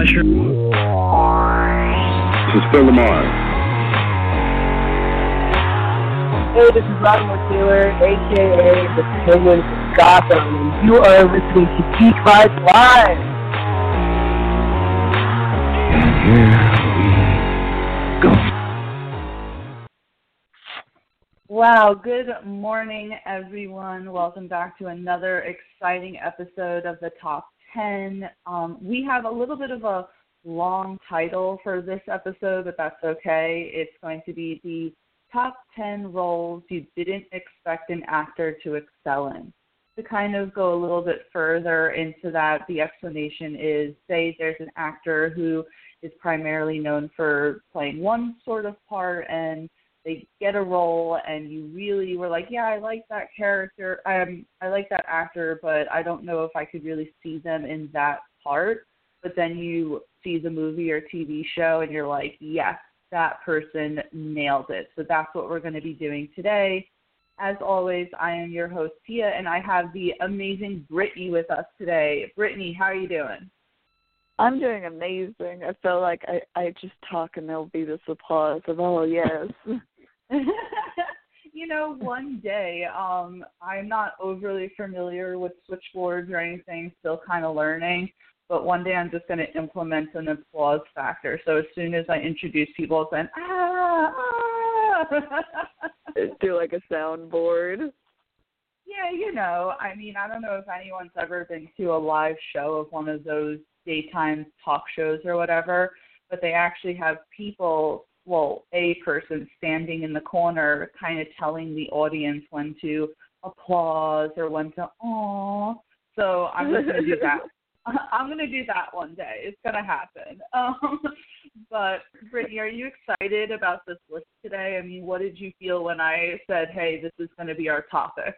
This is Matt This is Phil Lamar. Hey, this is Robin Taylor, aka the Penguin of Gotham, and you are listening to Geek Vibes Live. And here we go. Wow, good morning, everyone. Welcome back to another exciting episode of the Top 10. Um, we have a little bit of a long title for this episode, but that's okay. It's going to be the top 10 roles you didn't expect an actor to excel in. To kind of go a little bit further into that, the explanation is say there's an actor who is primarily known for playing one sort of part and they get a role and you really were like, yeah, I like that character. Um, I like that actor, but I don't know if I could really see them in that part. But then you see the movie or TV show and you're like, yes, that person nailed it. So that's what we're going to be doing today. As always, I am your host Tia, and I have the amazing Brittany with us today. Brittany, how are you doing? I'm doing amazing. I feel like I I just talk and there'll be this applause of oh yes. you know, one day, um, I'm not overly familiar with switchboards or anything, still kind of learning. But one day I'm just going to implement an applause factor. So as soon as I introduce people, it's like, ah, ah. Do like a soundboard. Yeah, you know, I mean, I don't know if anyone's ever been to a live show of one of those daytime talk shows or whatever, but they actually have people, well, a person standing in the corner kind of telling the audience when to applause or when to aw. So I'm just going to do that. I'm going to do that one day. It's going to happen. Um, but Brittany, are you excited about this list today? I mean, what did you feel when I said, "Hey, this is going to be our topic"?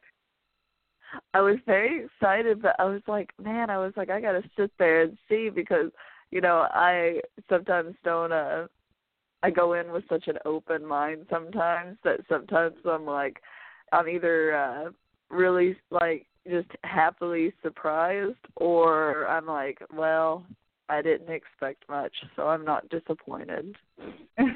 I was very excited, but I was like, man, I was like, I gotta sit there and see because, you know, I sometimes don't. uh I go in with such an open mind sometimes that sometimes I'm like, I'm either uh really like just happily surprised or I'm like, well, I didn't expect much, so I'm not disappointed.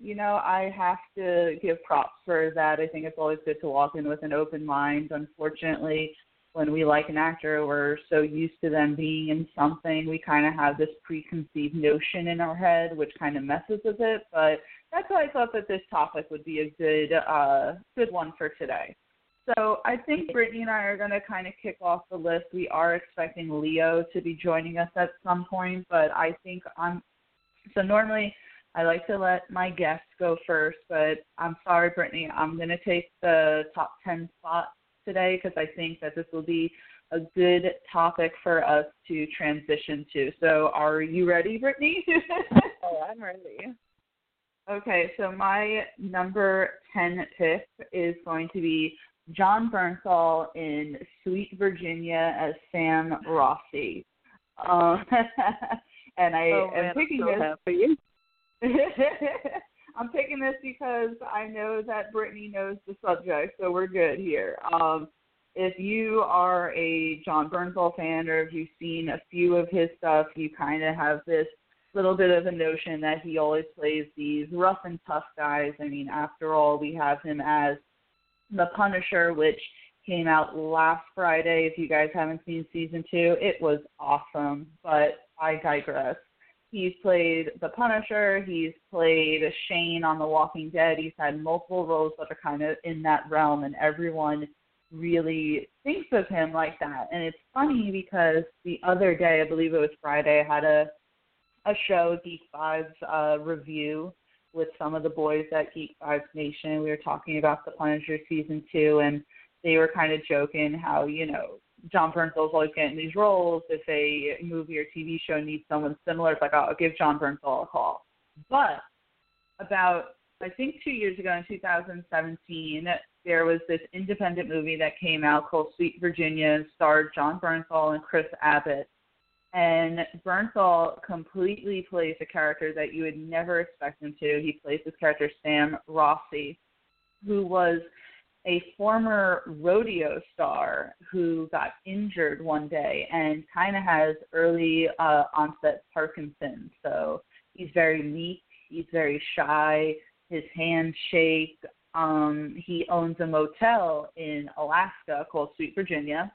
You know, I have to give props for that. I think it's always good to walk in with an open mind. Unfortunately, when we like an actor, we're so used to them being in something, we kind of have this preconceived notion in our head, which kind of messes with it. But that's why I thought that this topic would be a good, uh, good one for today. So I think Brittany and I are going to kind of kick off the list. We are expecting Leo to be joining us at some point, but I think I'm. So normally I like to let my guests go first, but I'm sorry, Brittany. I'm going to take the top 10 spot today because I think that this will be a good topic for us to transition to. So, are you ready, Brittany? oh, I'm ready. Okay, so my number 10 pick is going to be Jon Bernthal in Sweet Virginia as Sam Rossi. Um, and I oh, am man, picking I'm so this. happy. I'm picking this because I know that Brittany knows the subject, so we're good here. Um, if you are a Jon Bernthal fan or if you've seen a few of his stuff, you kind of have this little bit of a notion that he always plays these rough and tough guys. I mean, after all, we have him as the Punisher, which came out last Friday. If you guys haven't seen season two, it was awesome, but I digress. He's played the Punisher. He's played Shane on The Walking Dead. He's had multiple roles that are kind of in that realm, and everyone really thinks of him like that. And it's funny because the other day, I believe it was Friday, I had a a show, Geek Vibes uh, review with some of the boys at Geek Vibes Nation. We were talking about the Punisher season two, and they were kind of joking how you know Jon Bernthal's always getting these roles. If a movie or TV show needs someone similar, it's like, oh, I'll give Jon Bernthal a call. But about, I think two years ago in 2017, there was this independent movie that came out called Sweet Virginia, starred Jon Bernthal and Chris Abbott. And Bernthal completely plays a character that you would never expect him to. He plays this character, Sam Rossi, who was – a former rodeo star who got injured one day and kind of has early uh, onset Parkinson's. So he's very meek, he's very shy, his hands shake. Um, he owns a motel in Alaska called Sweet Virginia.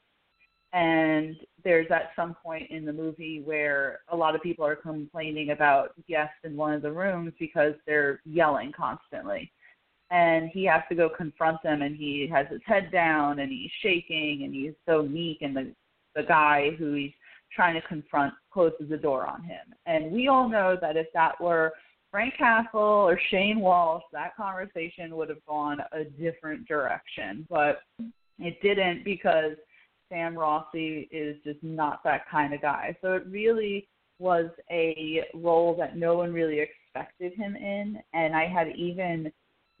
And there's at some point in the movie where a lot of people are complaining about guests in one of the rooms because they're yelling constantly and he has to go confront them and he has his head down and he's shaking and he's so meek and the the guy who he's trying to confront closes the door on him. And we all know that if that were Frank Castle or Shane Walsh that conversation would have gone a different direction. But it didn't because Sam Rossi is just not that kind of guy. So it really was a role that no one really expected him in. And I had even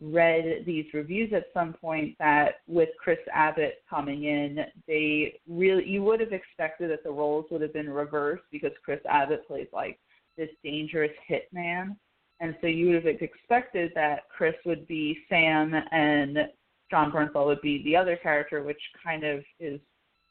read these reviews at some point that with Chris Abbott coming in, they really you would have expected that the roles would have been reversed because Chris Abbott plays like this dangerous hitman. And so you would have expected that Chris would be Sam and Jon Bernthal would be the other character, which kind of is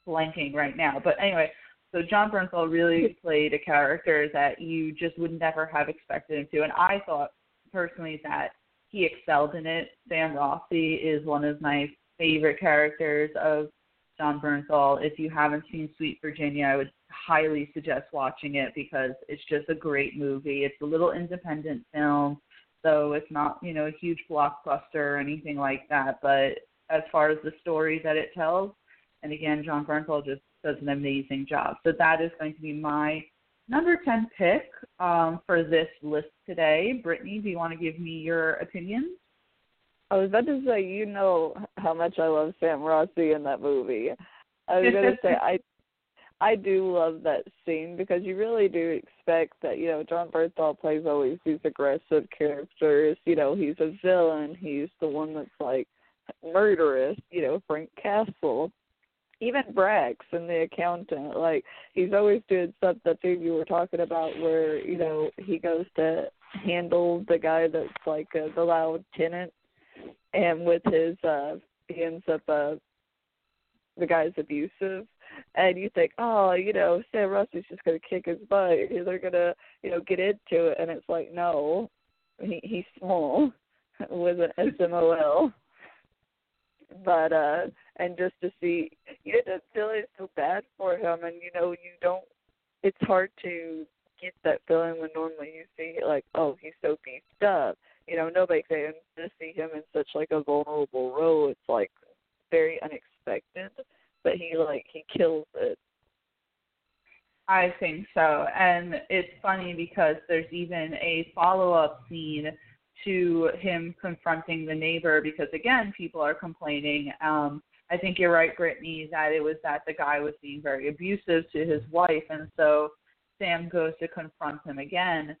blanking right now. But anyway, so Jon Bernthal really played a character that you just would never have expected him to. And I thought personally that he excelled in it. Sam Rossi is one of my favorite characters of Jon Bernthal. If you haven't seen Sweet Virginia, I would highly suggest watching it because it's just a great movie. It's a little independent film, so it's not, you know, a huge blockbuster or anything like that. But as far as the story that it tells, and again, Jon Bernthal just does an amazing job. So that is going to be my number 10 pick um, for this list today. Brittany, do you want to give me your opinion? I was about to say, you know how much I love Sam Rossi in that movie. I was going to say, I I do love that scene because you really do expect that, you know, Jon Bernthal plays always these aggressive characters. You know, he's a villain. He's the one that's like murderous, you know, Frank Castle even Brax and the accountant, like he's always doing something thing you were talking about where, you know, he goes to handle the guy that's like uh, the loud tenant and with his uh he ends up uh the guy's abusive. And you think, Oh, you know, Sam Rossi's just gonna kick his butt, they're gonna, you know, get into it. And it's like, no. He he's small with an S M O L. But uh and just to see you know feeling is so bad for him and you know you don't it's hard to get that feeling when normally you see like oh he's so beefed up. You know nobody can to see him in such like a vulnerable role. It's like very unexpected but he like he kills it. I think so. And it's funny because there's even a follow up scene to him confronting the neighbor because again people are complaining um i think you're right brittany that it was that the guy was being very abusive to his wife. And so sam goes to confront him again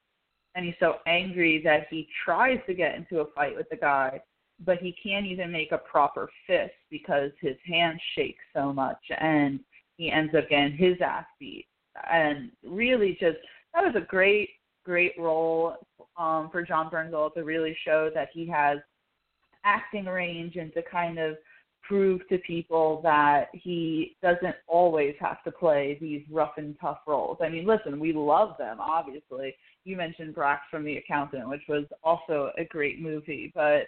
and he's so angry that he tries to get into a fight with the guy but he can't even make a proper fist because his hands shake so much and he ends up getting his ass beat. And really just that was a great great role um, for Jon Bernthal to really show that he has acting range and to kind of prove to people that he doesn't always have to play these rough and tough roles. I mean, listen, we love them, obviously. You mentioned Brax from The Accountant, which was also a great movie, but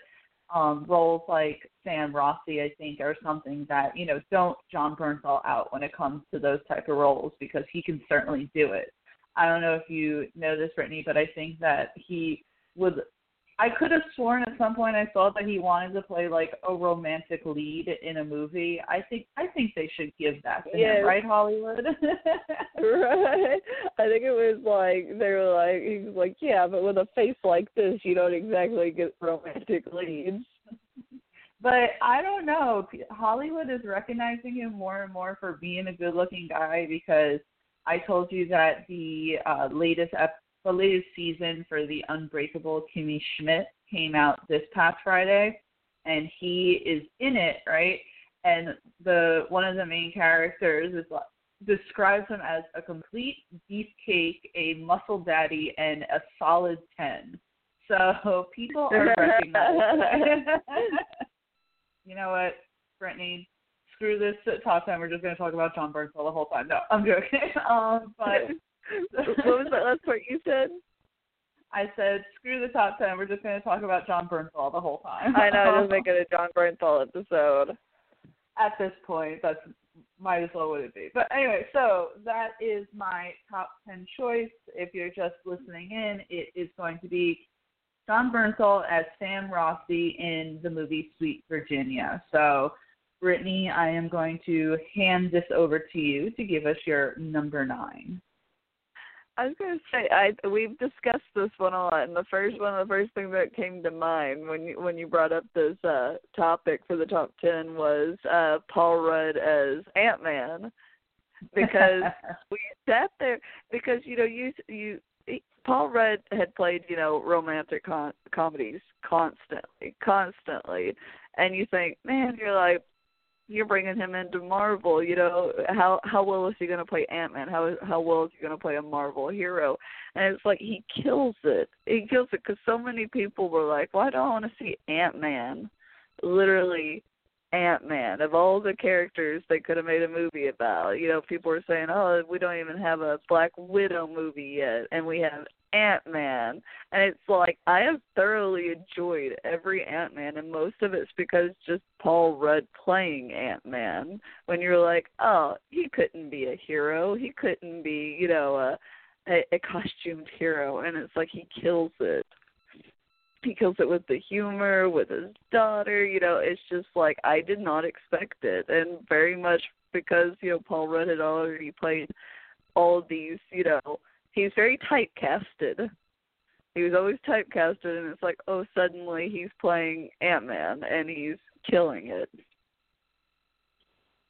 um, roles like Sam Rossi, I think, are something that you know don't Jon Bernthal out when it comes to those type of roles because he can certainly do it. I don't know if you know this, Brittany, but I think that he would I could have sworn at some point I thought that he wanted to play like a romantic lead in a movie. I think I think they should give that to Yes. him, right, Hollywood? right. I think it was like they were like he was like, Yeah, but with a face like this you don't exactly get romantic leads. but I don't know. Hollywood is recognizing him more and more for being a good-looking guy because I told you that the uh, latest ep- the latest season for the Unbreakable Kimmy Schmidt came out this past Friday, and he is in it, right? And the one of the main characters is describes him as a complete beefcake, a muscle daddy, and a solid ten. So people are recognizing. you know what, Brittany? Screw this top ten. We're just going to talk about Jon Bernthal the whole time. No, I'm joking. Um, but what was that last part you said? I said, screw the top ten. We're just going to talk about Jon Bernthal the whole time. I know, I just make it a Jon Bernthal episode. At this point, that's might as well would it be. But anyway, so that is my top ten choice. If you're just listening in, it is going to be Jon Bernthal as Sam Rossi in the movie Sweet Virginia. So, Brittany, I am going to hand this over to you to give us your number nine. I was gonna say I we've discussed this one a lot, and the first one, the first thing that came to mind when you when you brought up this uh topic for the top ten was uh Paul Rudd as Ant Man, because we sat there because you know you you Paul Rudd had played you know romantic com- comedies constantly, constantly, and you think, man, you're like you're bringing him into Marvel. You know how how well is he going to play Ant Man? How how well is he going to play a Marvel hero? And it's like he kills it. He kills it because so many people were like, "Why do I want to see Ant Man?" Literally, Ant Man. Of all the characters they could have made a movie about, you know, people were saying, "Oh, we don't even have a Black Widow movie yet, and we have Ant Man." And it's like I have thoroughly enjoyed every Ant Man, and most of it's because just Paul Rudd playing Ant Man. When you're like, "Oh, he couldn't be a hero. He couldn't be, you know, a a, a costumed hero," and it's like he kills it kills it with the humor with his daughter you know it's just like i did not expect it. And very much because you know paul rudd had already played all these you know he's very typecasted. He was always typecasted and it's like oh suddenly he's playing ant man and he's killing it.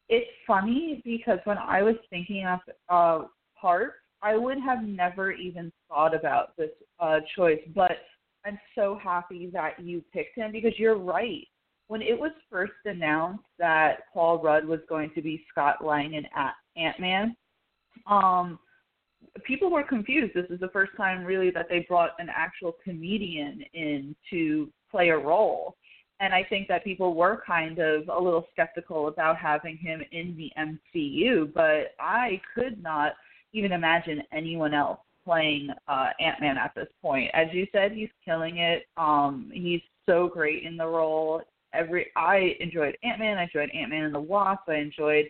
It's funny because when I was thinking of uh, parts, I would have never even thought about this uh, choice, but I'm so happy that you picked him because you're right. When it was first announced that Paul Rudd was going to be Scott Lang in Ant Man, um, people were confused. This is the first time really that they brought an actual comedian in to play a role. And I think that people were kind of a little skeptical about having him in the MCU, but I could not even imagine anyone else playing uh Ant Man at this point. As you said, he's killing it. Um he's so great in the role. Every I enjoyed Ant Man, I enjoyed Ant Man and the Wasp, I enjoyed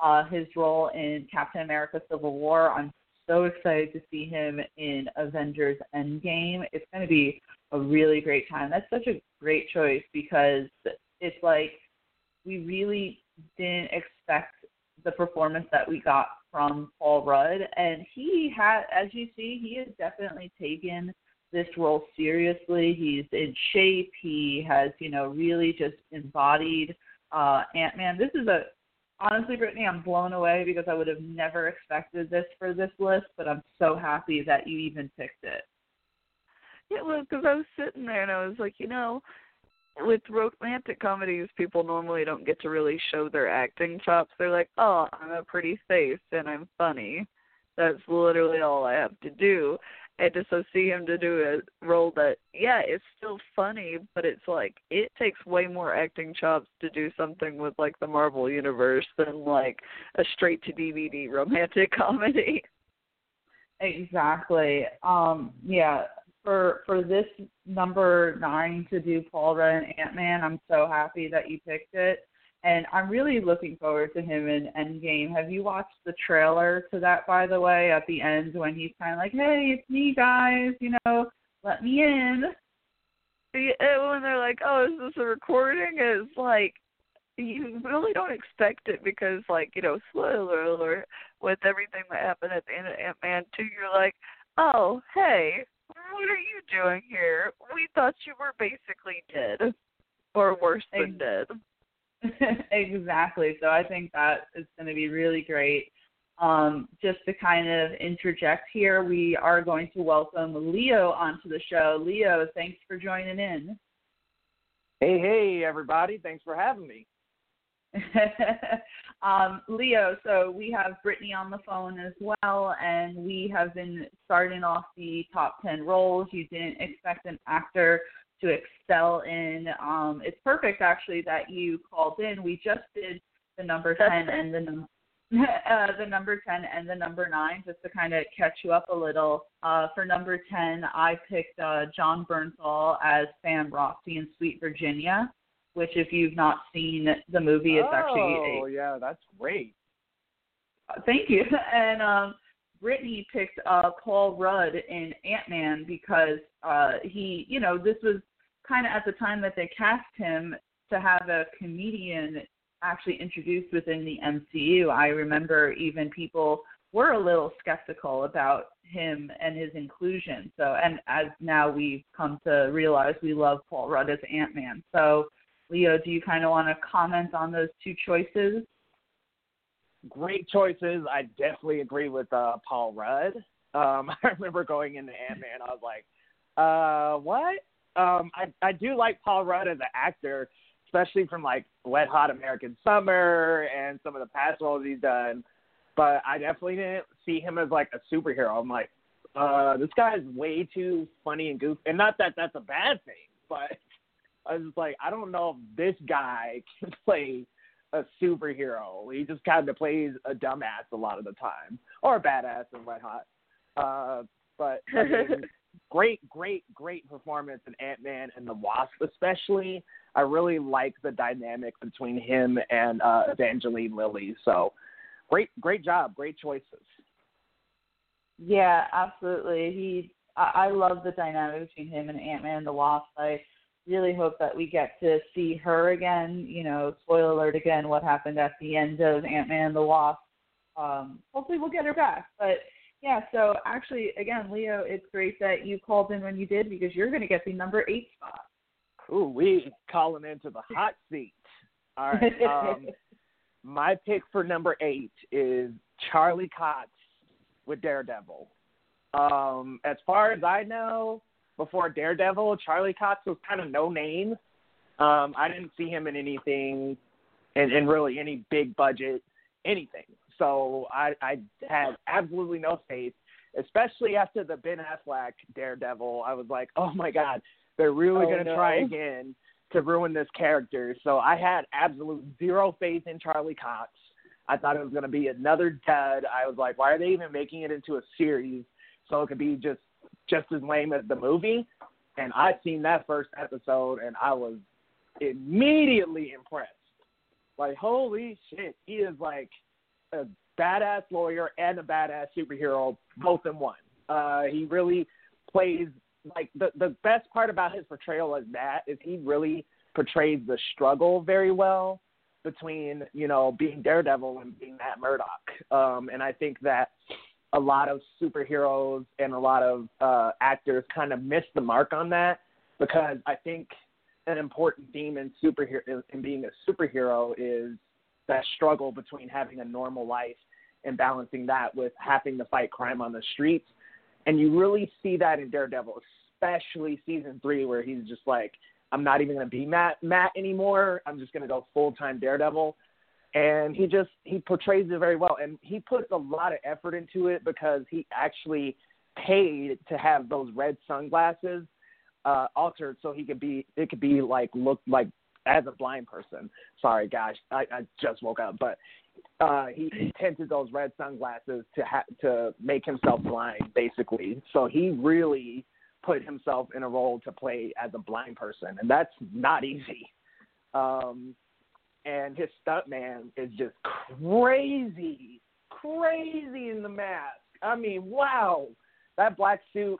uh his role in Captain America Civil War. I'm so excited to see him in Avengers Endgame. It's gonna be a really great time. That's such a great choice because it's like we really didn't expect the performance that we got from Paul Rudd, and he had, as you see, he has definitely taken this role seriously. He's in shape. He has, you know, really just embodied uh, Ant Man. This is a honestly, Brittany, I'm blown away because I would have never expected this for this list, but I'm so happy that you even picked it. Yeah, well, because I was sitting there and I was like, you know, with romantic comedies, people normally don't get to really show their acting chops. They're like, oh, I'm a pretty face and I'm funny. That's literally all I have to do. And to so see him to do a role that, yeah, it's still funny, but it's like it takes way more acting chops to do something with like the Marvel universe than like a straight to DVD romantic comedy. Exactly. Um, yeah, for for this number nine to do Paul Rudd and Ant Man, I'm so happy that you picked it, and I'm really looking forward to him in Endgame. Have you watched the trailer to that, by the way? At the end, when he's kind of like, "Hey, it's me, guys. You know, let me in." when they're like, "Oh, is this a recording?" It's like you really don't expect it because, like, you know, spoiler alert, with everything that happened at the end of Ant Man two, you're like, "Oh, hey, what are you doing here? We thought you were basically dead, or worse than dead." exactly. So I think that is going to be really great. Um, just to kind of interject here, we are going to welcome Leo onto the show. Leo, thanks for joining in. Hey, hey, everybody. Thanks for having me. um, Leo, so we have Brittany on the phone as well, and we have been starting off the top 10 roles you didn't expect an actor to excel in. Um, it's perfect, actually, that you called in. We just did the number 10 and the number uh, the number 10 and the number 9, just to kind of catch you up a little. Uh, for number 10, I picked uh, Jon Bernthal as Sam Rothstein in Sweet Virginia, which, if you've not seen the movie, it's oh, actually. Oh, yeah, that's great. Thank you. And um, Brittany picked uh, Paul Rudd in Ant Man because uh, he, you know, this was kind of at the time that they cast him to have a comedian actually introduced within the MCU. I remember even people were a little skeptical about him and his inclusion. So, and as now we've come to realize we love Paul Rudd as Ant Man. So, Leo, do you kind of want to comment on those two choices? Great choices. I definitely agree with uh, Paul Rudd. Um, I remember going into Ant Man, I was like, uh, what? Um, I I do like Paul Rudd as an actor especially from like Wet Hot American Summer and some of the past roles he's done. But I definitely didn't see him as like a superhero. I'm like, uh, this guy's way too funny and goofy. And not that that's a bad thing, but I was just like, I don't know if this guy can play a superhero. He just kind of plays a dumbass a lot of the time, or a badass in Wet Hot. Uh, but I mean, great, great, great performance in Ant Man and the Wasp, especially. I really like the dynamic between him and uh, Evangeline Lilly. So, great, great job, great choices. Yeah, absolutely. He, I, I love the dynamic between him and Ant Man and the Wasp. I really hope that we get to see her again. You know, spoiler alert again, what happened at the end of Ant Man and the Wasp. Um, hopefully, we'll get her back. But yeah, so actually, again, Leo, it's great that you called in when you did because you're going to get the number eight spot. Ooh, we calling into the hot seat. All right. Um, my pick for number eight is Charlie Cox with Daredevil. Um, as far as I know, before Daredevil, Charlie Cox was kind of no name. Um, I didn't see him in anything, in, in really any big budget, anything. So I, I had absolutely no faith, especially after the Ben Affleck Daredevil. I was like, oh my god, they're really oh, going to no. try again to ruin this character. So I had absolute zero faith in Charlie Cox. I thought it was going to be another dud. I was like, why are they even making it into a series so it could be just just as lame as the movie? And I seen that first episode and I was immediately impressed. Like, holy shit, he is like a badass lawyer and a badass superhero both in one. Uh, he really plays like the the best part about his portrayal as that is he really portrays the struggle very well between you know being Daredevil and being Matt Murdock. Um, and I think that a lot of superheroes and a lot of uh, actors kind of miss the mark on that because I think an important theme in superhero in being a superhero is that struggle between having a normal life and balancing that with having to fight crime on the streets. And you really see that in Daredevil, especially season three, where he's just like, I'm not even going to be Matt Matt anymore. I'm just going to go full time Daredevil. And he just he portrays it very well, and he puts a lot of effort into it because he actually paid to have those red sunglasses uh, altered so he could be it could be like look like as a blind person. Sorry, gosh, I, I just woke up, but uh, he, he tinted those red sunglasses to ha- to make himself blind, basically. So he really put himself in a role to play as a blind person, and that's not easy. Um, and his stuntman is just crazy, crazy in the mask. I mean, wow, that black suit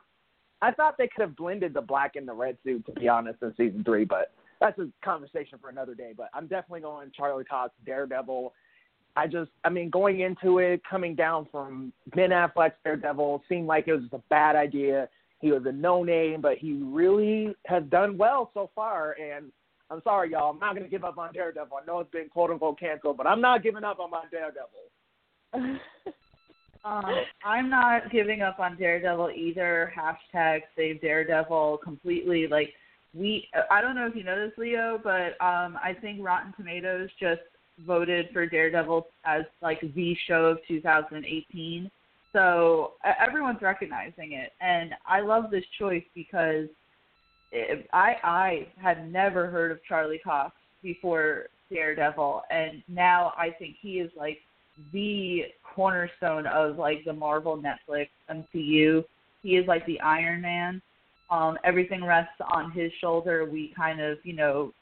I thought they could have blended the black and the red suit, to be honest, in season three, but that's a conversation for another day. But I'm definitely going Charlie Cox, Daredevil. I just, I mean, going into it, coming down from Ben Affleck's Daredevil, seemed like it was just a bad idea. He was a no name, but he really has done well so far. And I'm sorry, y'all, I'm not going to give up on Daredevil. I know it's been quote unquote canceled, but I'm not giving up on my Daredevil. um, I'm not giving up on Daredevil either. Hashtag save Daredevil completely. Like we, I don't know if you know this, Leo, but um, I think Rotten Tomatoes just voted for Daredevil as like the show of 2018. So everyone's recognizing it, and I love this choice because it, I I had never heard of Charlie Cox before Daredevil, and now I think he is like the cornerstone of like the Marvel Netflix MCU. He is like the Iron Man. Um, everything rests on his shoulder. We kind of, you know,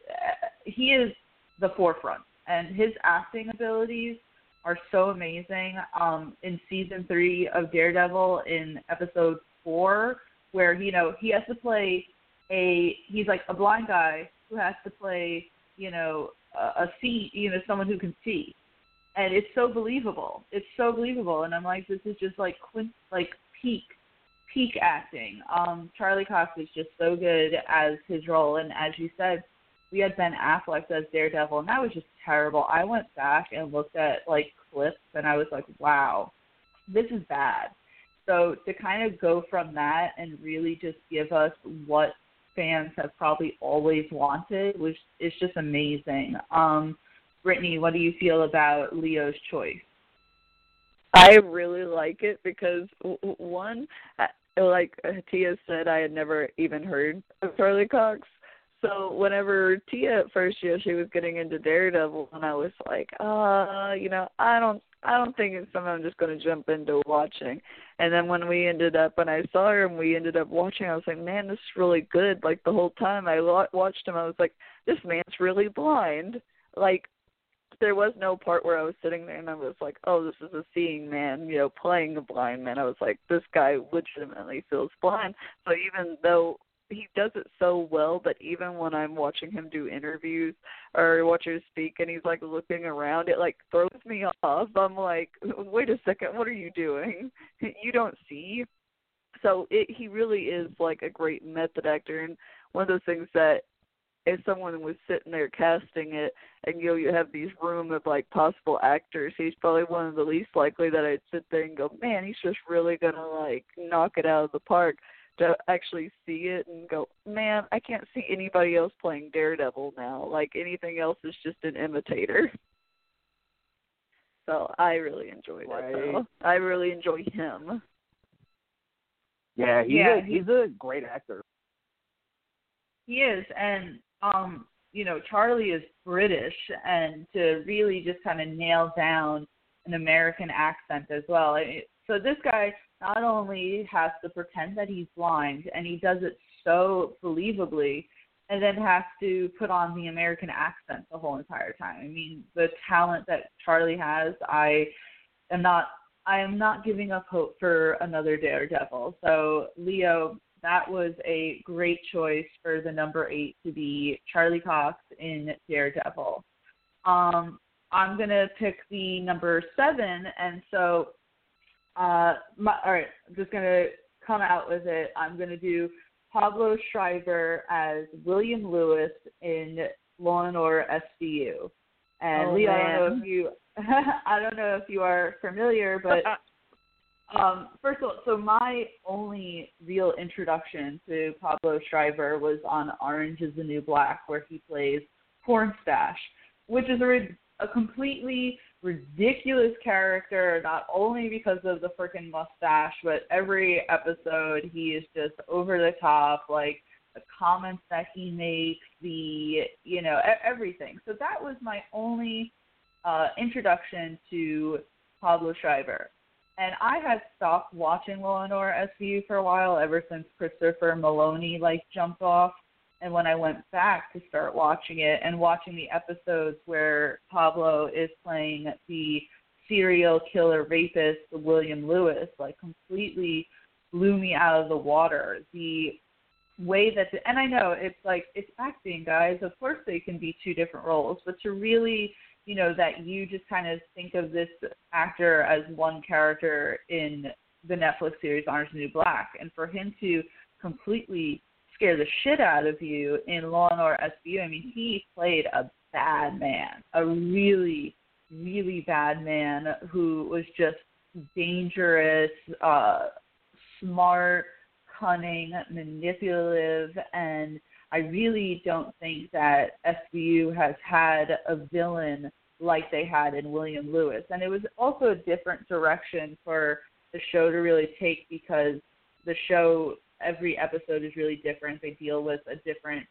he is the forefront, and his acting abilities are so amazing. Um, in season three of Daredevil, in episode four, where you know he has to play a he's like a blind guy who has to play you know a, a see you know someone who can see and it's so believable. It's so believable, and I'm like, this is just like quint, like peak, peak acting. Um, Charlie Cox is just so good as his role, and as you said, we had Ben Affleck as Daredevil, and that was just terrible. I went back and looked at like clips, and I was like, wow, this is bad. So to kind of go from that and really just give us what fans have probably always wanted which is just amazing. Um, Brittany, what do you feel about Leo's choice? I really like it because one, like Tia said, I had never even heard of Charlie Cox. So whenever Tia at first year she was getting into Daredevil, and I was like, uh, you know, I don't, I don't think it's something I'm just going to jump into watching. And then when we ended up, when I saw her and we ended up watching, I was like, man, this is really good. Like the whole time I watched him, I was like, this man's really blind. Like there was no part where I was sitting there and I was like, oh, this is a seeing man, you know, playing a blind man. I was like, this guy legitimately feels blind. So even though he does it so well that even when I'm watching him do interviews or watch him speak and he's like looking around, it like throws me off. I'm like, wait a second, what are you doing? You don't see. So it he really is like a great method actor and one of those things that if someone was sitting there casting it and you know you have these room of like possible actors, he's probably one of the least likely that I'd sit there and go, Man, he's just really gonna like knock it out of the park to actually see it and go, Man, I can't see anybody else playing Daredevil now. Like anything else is just an imitator. So I really enjoyed right. it though. I really enjoy him. Yeah, he's yeah, a he's a great actor. He is, and um, you know, Charlie is British, and to really just kind of nail down an American accent as well. I so this guy not only has to pretend that he's blind, and he does it so believably, and then has to put on the American accent the whole entire time. I mean, the talent that Charlie has, I am not. I am not giving up hope for another Daredevil. So, Leo, that was a great choice for the number eight to be Charlie Cox in Daredevil. Um, I'm gonna pick the number seven, and so, uh, my, all right, I'm just gonna come out with it. I'm gonna do Pablo Schreiber as William Lewis in Law and Order SVU. And oh, Leo. I don't know if you, I don't know if you are familiar, but Um, first of all, so my only real introduction to Pablo Schreiber was on Orange is the New Black, where he plays Pornstache, which is a, a completely ridiculous character, not only because of the freaking mustache, but every episode he is just over the top, like the comments that he makes, the, you know, everything. So that was my only uh, introduction to Pablo Schreiber and I had stopped watching Law and Order SVU for a while ever since Christopher Meloni like jumped off. And when I went back to start watching it and watching the episodes where Pablo is playing the serial killer rapist William Lewis, like completely blew me out of the water. The way that the, and I know it's like it's acting, guys. Of course they can be two different roles, but to really you know that you just kind of think of this actor as one character in the Netflix series Orange New Black, and for him to completely scare the shit out of you in Law and Order SVU. I mean, he played a bad man, a really, really bad man who was just dangerous, uh, smart, cunning, manipulative, and I really don't think that SVU has had a villain like they had in William Lewis. And it was also a different direction for the show to really take because the show every episode is really different. They deal with a different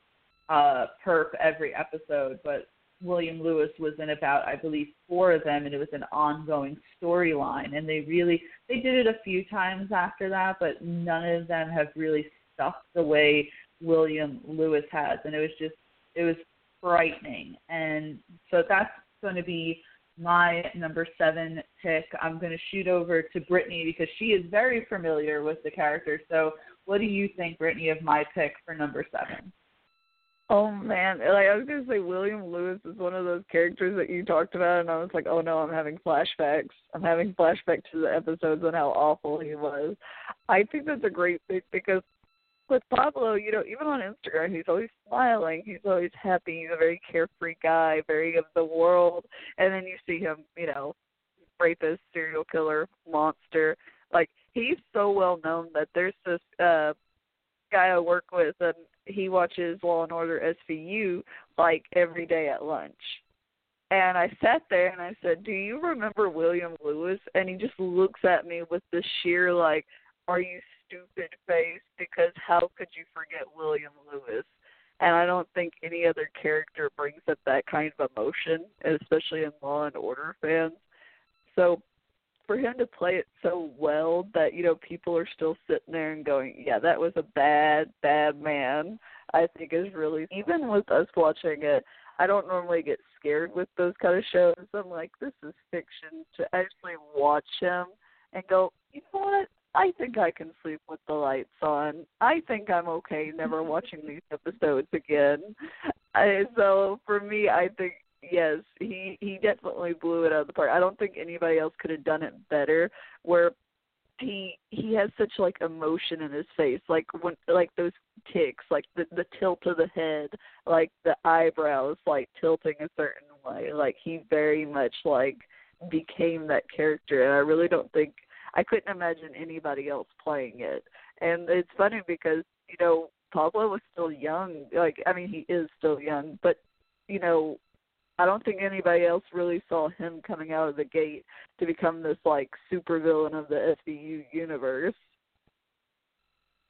uh perp every episode, but William Lewis was in about I believe four of them and it was an ongoing storyline and they really they did it a few times after that, but none of them have really stuck the way William Lewis has and it was just it was frightening. And so that's going to be my number seven pick. I'm going to shoot over to Brittany because she is very familiar with the character. So, what do you think, Brittany, of my pick for number seven? Oh man, like I was gonna say, William Lewis is one of those characters that you talked about, and I was like, oh no, I'm having flashbacks. I'm having flashbacks to the episodes and how awful he was. I think that's a great pick because with Pablo, you know, even on Instagram, he's always smiling. He's always happy. He's a very carefree guy, very of the world. And then you see him, you know, rapist, serial killer, monster. Like he's so well known that there's this uh guy I work with, and he watches Law and Order SVU like every day at lunch. And I sat there and I said, "Do you remember William Lewis?" And he just looks at me with this sheer like, "Are you stupid face because how could you forget William Lewis? And I don't think any other character brings up that kind of emotion, especially in Law and Order fans. So for him to play it so well that you know people are still sitting there and going, "Yeah, that was a bad, bad man." I think is really even with us watching it. I don't normally get scared with those kind of shows. I'm like, this is fiction. To actually watch him and go, you know what? I think I can sleep with the lights on. I think I'm okay never watching these episodes again. I, so for me, I think yes, he he definitely blew it out of the park. I don't think anybody else could have done it better. Where he he has such like emotion in his face, like when like those ticks, like the the tilt of the head, like the eyebrows like tilting a certain way. Like he very much like became that character, and I really don't think I couldn't imagine anybody else playing it. And it's funny because you know Pablo was still young. Like I mean, he is still young, but you know, I don't think anybody else really saw him coming out of the gate to become this like super villain of the SVU universe.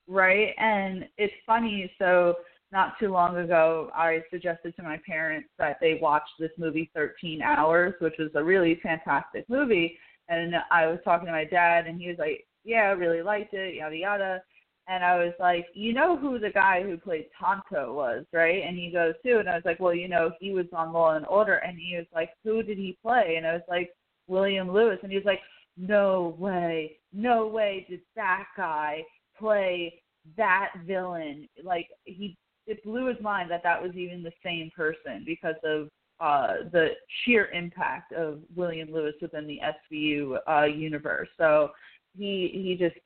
Right, and it's funny. So not too long ago, I suggested to my parents that they watch this movie 13 Hours, which was a really fantastic movie. And I was talking to my dad, and he was like, "Yeah, I really liked it, yada yada." And I was like, "You know who the guy who played Tanto was, right?" And he goes, "Too." And I was like, "Well, you know, he was on Law and Order." And he was like, "Who did he play?" And I was like, "William Lewis." And he was like, "No way, no way did that guy play that villain." Like he, it blew his mind that that was even the same person because of uh, the sheer impact of William Lewis within the SVU uh, universe. So he he just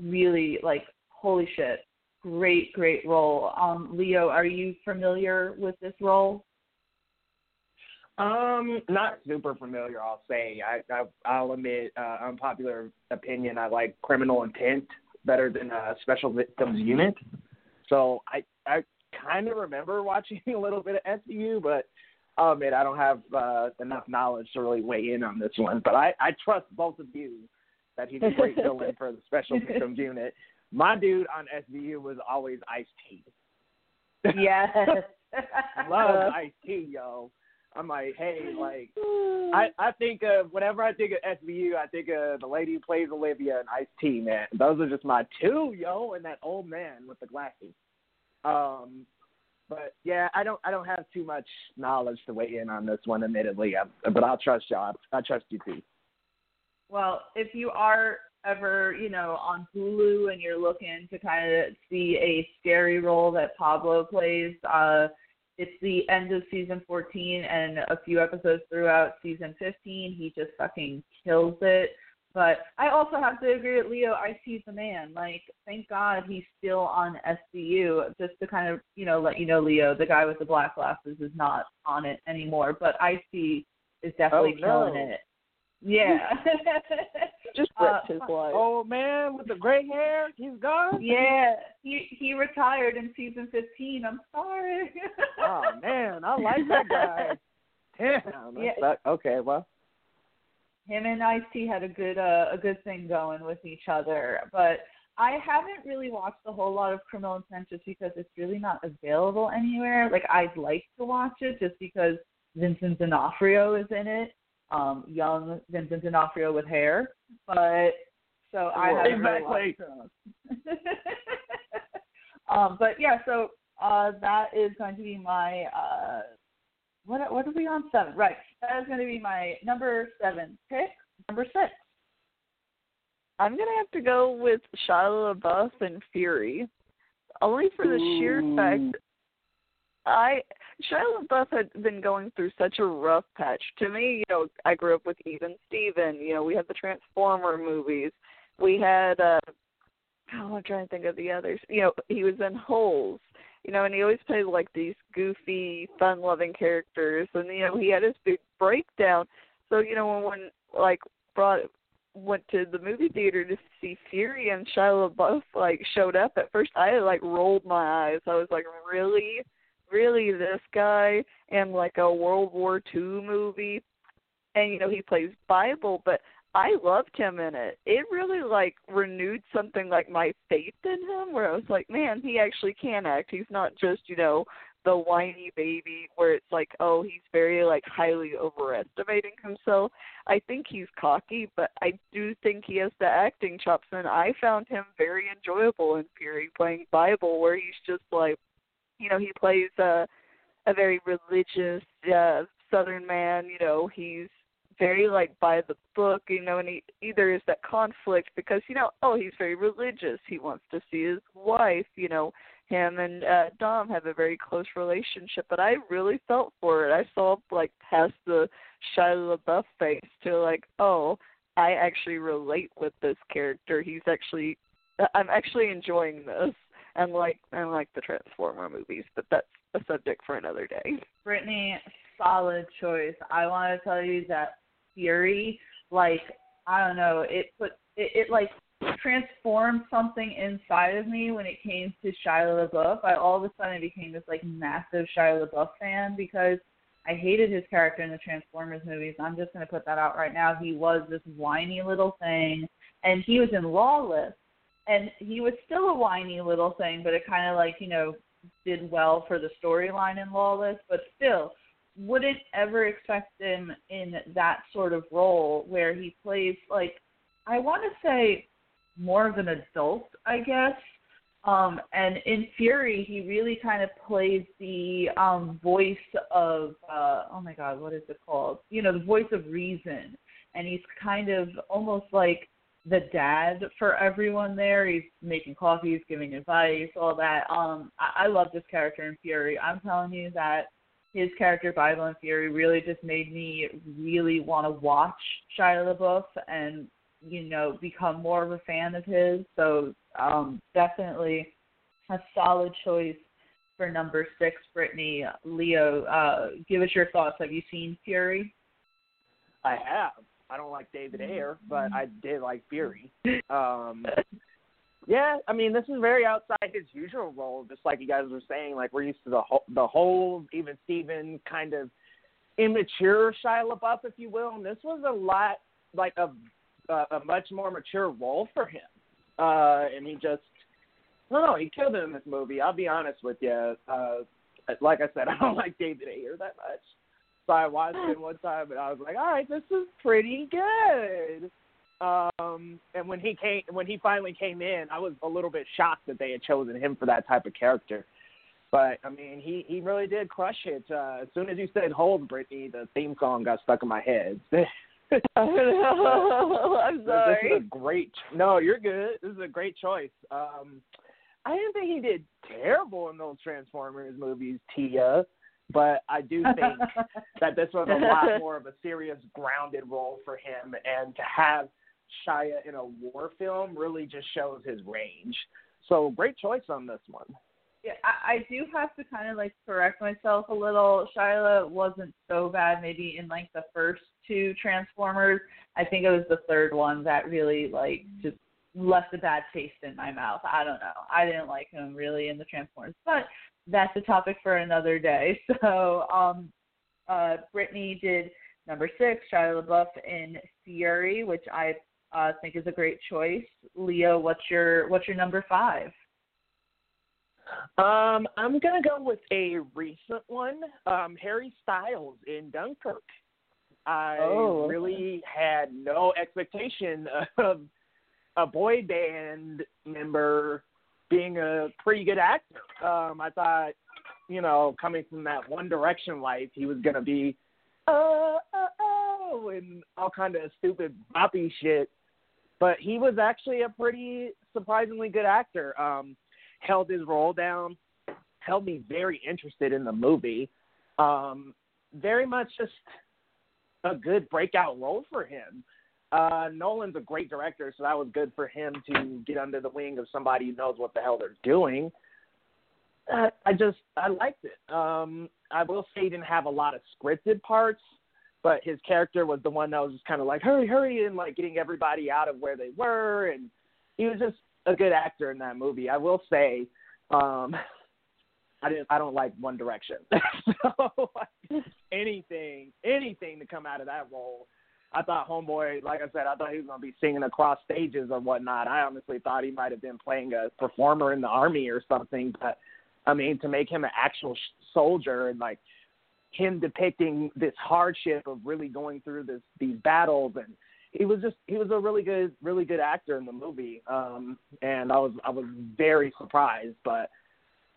really like holy shit, great great role. Um, Leo, are you familiar with this role? Um, not super familiar. I'll say. I, I I'll admit, uh, unpopular opinion. I like Criminal Intent better than uh, Special Victims Unit. So I I kind of remember watching a little bit of SVU, but I'll admit I don't have uh, enough knowledge to really weigh in on this one, but I, I trust both of you that he's a great villain for the Special Victims Unit. My dude on SVU was always Ice T. Yes. Love Ice T, yo. I'm like, hey, like, I I think of whenever I think of SVU, I think of the lady who plays Olivia and Ice T, man. Those are just my two, yo, and that old man with the glasses. Um, but yeah, I don't I don't have too much knowledge to weigh in on this one, admittedly. But I'll trust y'all. I trust you too. Well, if you are ever, you know, on Hulu and you're looking to kind of see a scary role that Pablo plays, uh, it's the end of season 14 and a few episodes throughout season 15. He just fucking kills it. But I also have to agree with Leo. Ice T the man. Like, thank God he's still on SVU. Just to kind of, you know, let you know, Leo, the guy with the black glasses, is not on it anymore. But Ice T is definitely Oh, no. killing it. Yeah. Just Uh, ripped his life. Oh man, with the gray hair, he's gone. yeah. He he retired in season 15. I'm sorry. Oh man, I like that guy. Damn. Yeah. That, okay, well. Him and Ice T had a good uh, a good thing going with each other. But I haven't really watched a whole lot of Criminal Intent just because it's really not available anywhere. Like I'd like to watch it just because Vincent D'Onofrio is in it, um, young Vincent D'Onofrio with hair. But so I haven't really watched um, but yeah, so uh, that is going to be my uh, what what are we on seven? Right, that is going to be my number seven pick. Number six. I'm gonna have to go with Shia LaBeouf and Fury, only for the sheer fact I Shia LaBeouf had been going through such a rough patch. To me, you know, I grew up with Even Steven. You know, we had the Transformer movies. We had uh oh, I'm trying to think of the others. You know, he was in Holes. You know, and he always played like these goofy, fun-loving characters. And you know, he had his big breakdown. So you know, when, when like brought went to the movie theater to see Fury and Shia LaBeouf like showed up. At first, I like rolled my eyes. I was like, really, really, this guy in like a World War II movie, and you know he plays Bible, but I loved him in it. It really like renewed something like my faith in him, where I was like, man, he actually can act. He's not just you know the whiny baby where it's like, oh, he's very like highly overestimating himself. I think he's cocky, but I do think he has the acting chops, and I found him very enjoyable in Fury playing Bible, where he's just like, you know, he plays a a very religious uh, Southern man. You know, he's very like by the book, you know, and he either is that conflict because you know, oh, he's very religious. He wants to see his wife. You know, him and uh, Dom have a very close relationship, but I really felt for it. I saw like past the Shia LaBeouf face to like, oh, I actually relate with this character. He's actually, I'm actually enjoying this, and like, and like the Transformer movies, but that's a subject for another day. Brittany, solid choice. I want to tell you that Fury, like, I don't know, it put it, it like transformed something inside of me when it came to Shia LaBeouf. I all of a sudden became this like massive Shia LaBeouf fan because I hated his character in the Transformers movies. I'm just going to put that out right now. He was this whiny little thing, and he was in Lawless, and he was still a whiny little thing, but it kind of like you know did well for the storyline in Lawless, but still wouldn't ever expect him in that sort of role where he plays like I want to say more of an adult, I guess. Um, and in Fury, he really kind of plays the um, voice of uh, oh my god, what is it called? You know, the voice of reason, and he's kind of almost like the dad for everyone there. He's making coffee, he's giving advice, all that. Um, I, I love this character in Fury. I'm telling you that his character Bible and Fury really just made me really want to watch Shia LaBeouf and you know become more of a fan of his. So um, definitely a solid choice for number six, Brittany. Leo, uh, give us your thoughts. Have you seen Fury? I have. I don't like David Ayer, but I did like Fury. Um, yeah, I mean, this is very outside his usual role, just like you guys were saying. Like we're used to the whole, the whole, even Steven kind of immature Shia LaBeouf, if you will. And this was a lot like a a, much more mature role for him. Uh, and he just, no, don't he killed it in this movie. I'll be honest with you. Uh, like I said, I don't like David Ayer that much. So I watched it one time and I was like, all right, this is pretty good. Um, and when he came, when he finally came in, I was a little bit shocked that they had chosen him for that type of character. But I mean, he he really did crush it. Uh, as soon as you said "Holes, Brittany," the theme song got stuck in my head. I'm sorry. This is a great. No, you're good. This is a great choice. Um, I didn't think he did terrible in those Transformers movies, Tia, but I do think that this was a lot more of a serious, grounded role for him, and to have Shia in a war film really just shows his range. So great choice on this one. Yeah, I, I do have to kind of like correct myself a little. Shia wasn't so bad maybe in like the first two Transformers. I think it was the third one that really like just left a bad taste in my mouth. I don't know. I didn't like him really in the Transformers, but that's a topic for another day. So, um, uh, Brittany did number six, Shia LaBeouf in Fury, which I uh, think is a great choice. Leo, what's your what's your number five? Um, I'm gonna go with a recent one, um, Harry Styles in Dunkirk. I Oh. really had no expectation of a boy band member being a pretty good actor. Um, I thought, you know, coming from that One Direction life, he was gonna be oh oh oh and all kind of stupid boppy shit. But he was actually a pretty surprisingly good actor. Um, held his role down, held me very interested in the movie. Um, very much just a good breakout role for him. Uh, Nolan's a great director, so that was good for him to get under the wing of somebody who knows what the hell they're doing. Uh, I just I liked it. Um, I will say he didn't have a lot of scripted parts, but his character was the one that was just kind of like hurry, hurry, and like getting everybody out of where they were, and he was just a good actor in that movie. I will say, um, I didn't. I don't like One Direction. so anything, anything to come out of that role. I thought Homeboy, like I said, I thought he was to be singing across stages or whatnot. I honestly thought he might have been playing a performer in the army or something. But I mean, to make him an actual soldier and like him depicting this hardship of really going through this these battles. And he was just he was a really good really good actor in the movie. Um and i was i was very surprised but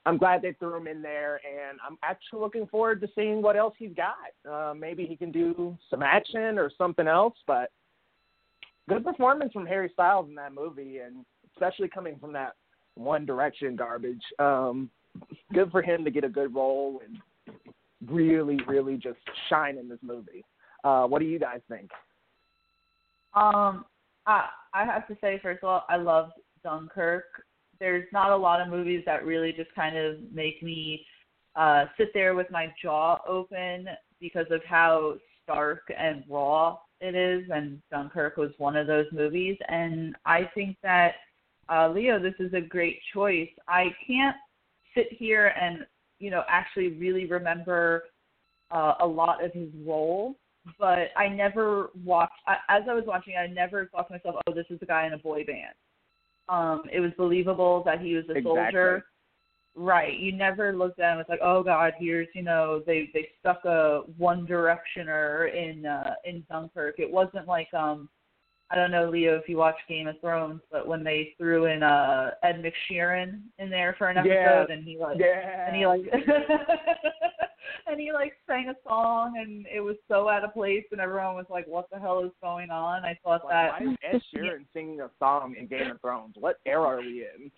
i'm glad they threw him in there. And i'm actually looking forward to seeing what else he's got. Uh maybe he can do some action or something else but good performance from harry styles in that movie and especially coming from that one direction garbage. Um good for him to get a good role and really really just shine in this movie uh what do you guys think Um, I I have to say first of all, I loved Dunkirk. There's not a lot of movies that really just kind of make me uh sit there with my jaw open because of how stark and raw it is and Dunkirk was one of those movies and I think that uh Leo this is a great choice. I can't sit here and you know actually really remember uh, a lot of his role but I never watched. I, as I was watching, I never thought to myself, "Oh, this is a guy in a boy band." Um, it was believable that he was a Exactly. soldier. Right. You never looked at him as like, "Oh God, here's you know they they stuck a One Directioner in uh, in Dunkirk." It wasn't like um, I don't know, Leo, if you watch Game of Thrones, but when they threw in uh Ed McSheeran in there for an episode, Yeah. and he like yeah. and he like and he like sang a song and it was so out of place and everyone was like what the hell is going on? I thought like, that why is ed sheeran singing a song in game of thrones? What era are we in?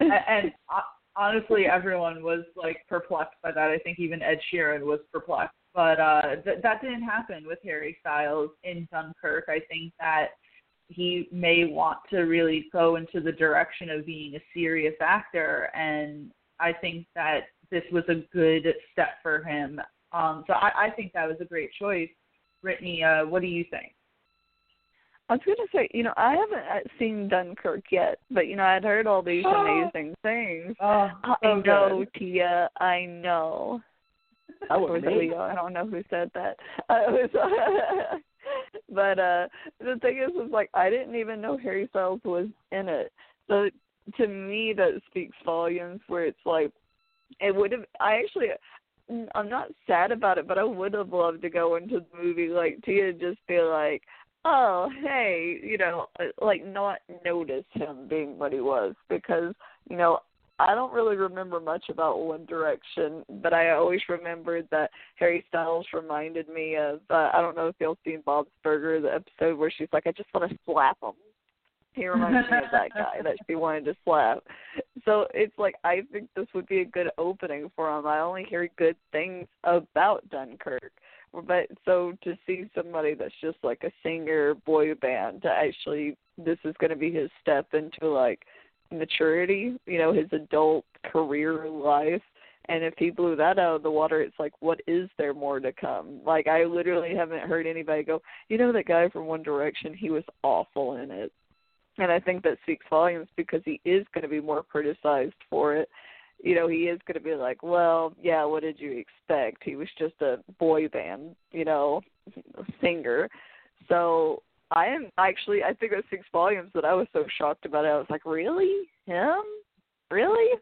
And, and uh, honestly everyone was like perplexed by that. I think even ed sheeran was perplexed but uh th- that didn't happen with harry styles in dunkirk i think that he may want to really go into the direction of being a serious actor and I think that this was a good step for him. Um, so I, I think that was a great choice. Brittany, uh, what do you think? I was gonna say, you know, I haven't uh, seen Dunkirk yet, but you know, I'd heard all these amazing things. Oh, I know, Tia. I know. Or was Leo? I don't know who said that. It was, but uh the thing is, is like I didn't even know Harry Styles was in it. So to me, that speaks volumes. Where it's like, it would have. I actually, I'm not sad about it, but I would have loved to go into the movie like Tia, just be like, oh hey, you know, uh, like not notice him being what he was because you know I don't really remember much about One Direction, but I always remembered that Harry Styles reminded me of. Uh, I don't know if y'all seen Bob's Burger, the episode where she's like, "I just want to slap him." He reminds me of that guy that she wanted to slap. So it's like I think this would be a good opening for him. I only hear good things about Dunkirk. But so to see somebody that's just like a singer boy band to actually this is going to be his step into like maturity, you know, his adult career life. And if he blew that out of the water, it's like, what is there more to come? Like, I literally haven't heard anybody go, you know, that guy from One Direction, he was awful in it. And I think that speaks volumes because he is going to be more criticized for it. You know, he is going to be like, well, yeah, what did you expect? He was just a boy band, you know, singer. So I am actually I think that speaks volumes that I was so shocked about it. I was like, Really? Him? Really?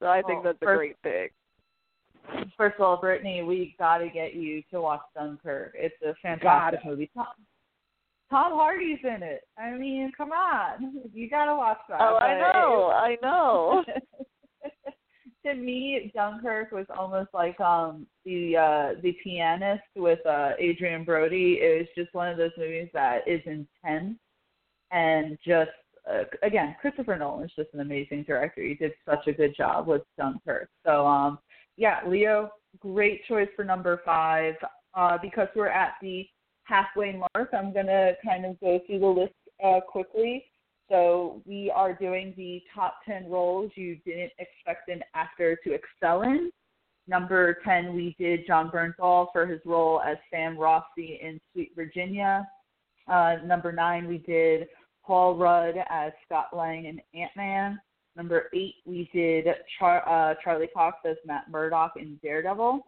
So I think Well, that's a first- great pick. First of all, Brittany, we got to get you to watch Dunkirk. It's a fantastic Got movie. Tom, Tom Hardy's in it. I mean, come on, you got to watch that. Oh, I But know, I know. to me, Dunkirk was almost like um the uh the pianist with uh Adrien Brody. It was just one of those movies that is intense and just uh, again, Christopher Nolan is just an amazing director. He did such a good job with Dunkirk. So um yeah, Leo, great choice for number five. Uh because we're at the halfway mark, I'm gonna kind of go through the list uh quickly. So we are doing the top 10 roles you didn't expect an actor to excel in. Number 10, we did Jon Bernthal for his role as Sam Rossi in Sweet Virginia. Uh, number 9, we did Paul Rudd as Scott Lang in Ant-Man. Number 8, we did Char- uh, Charlie Cox as Matt Murdock in Daredevil.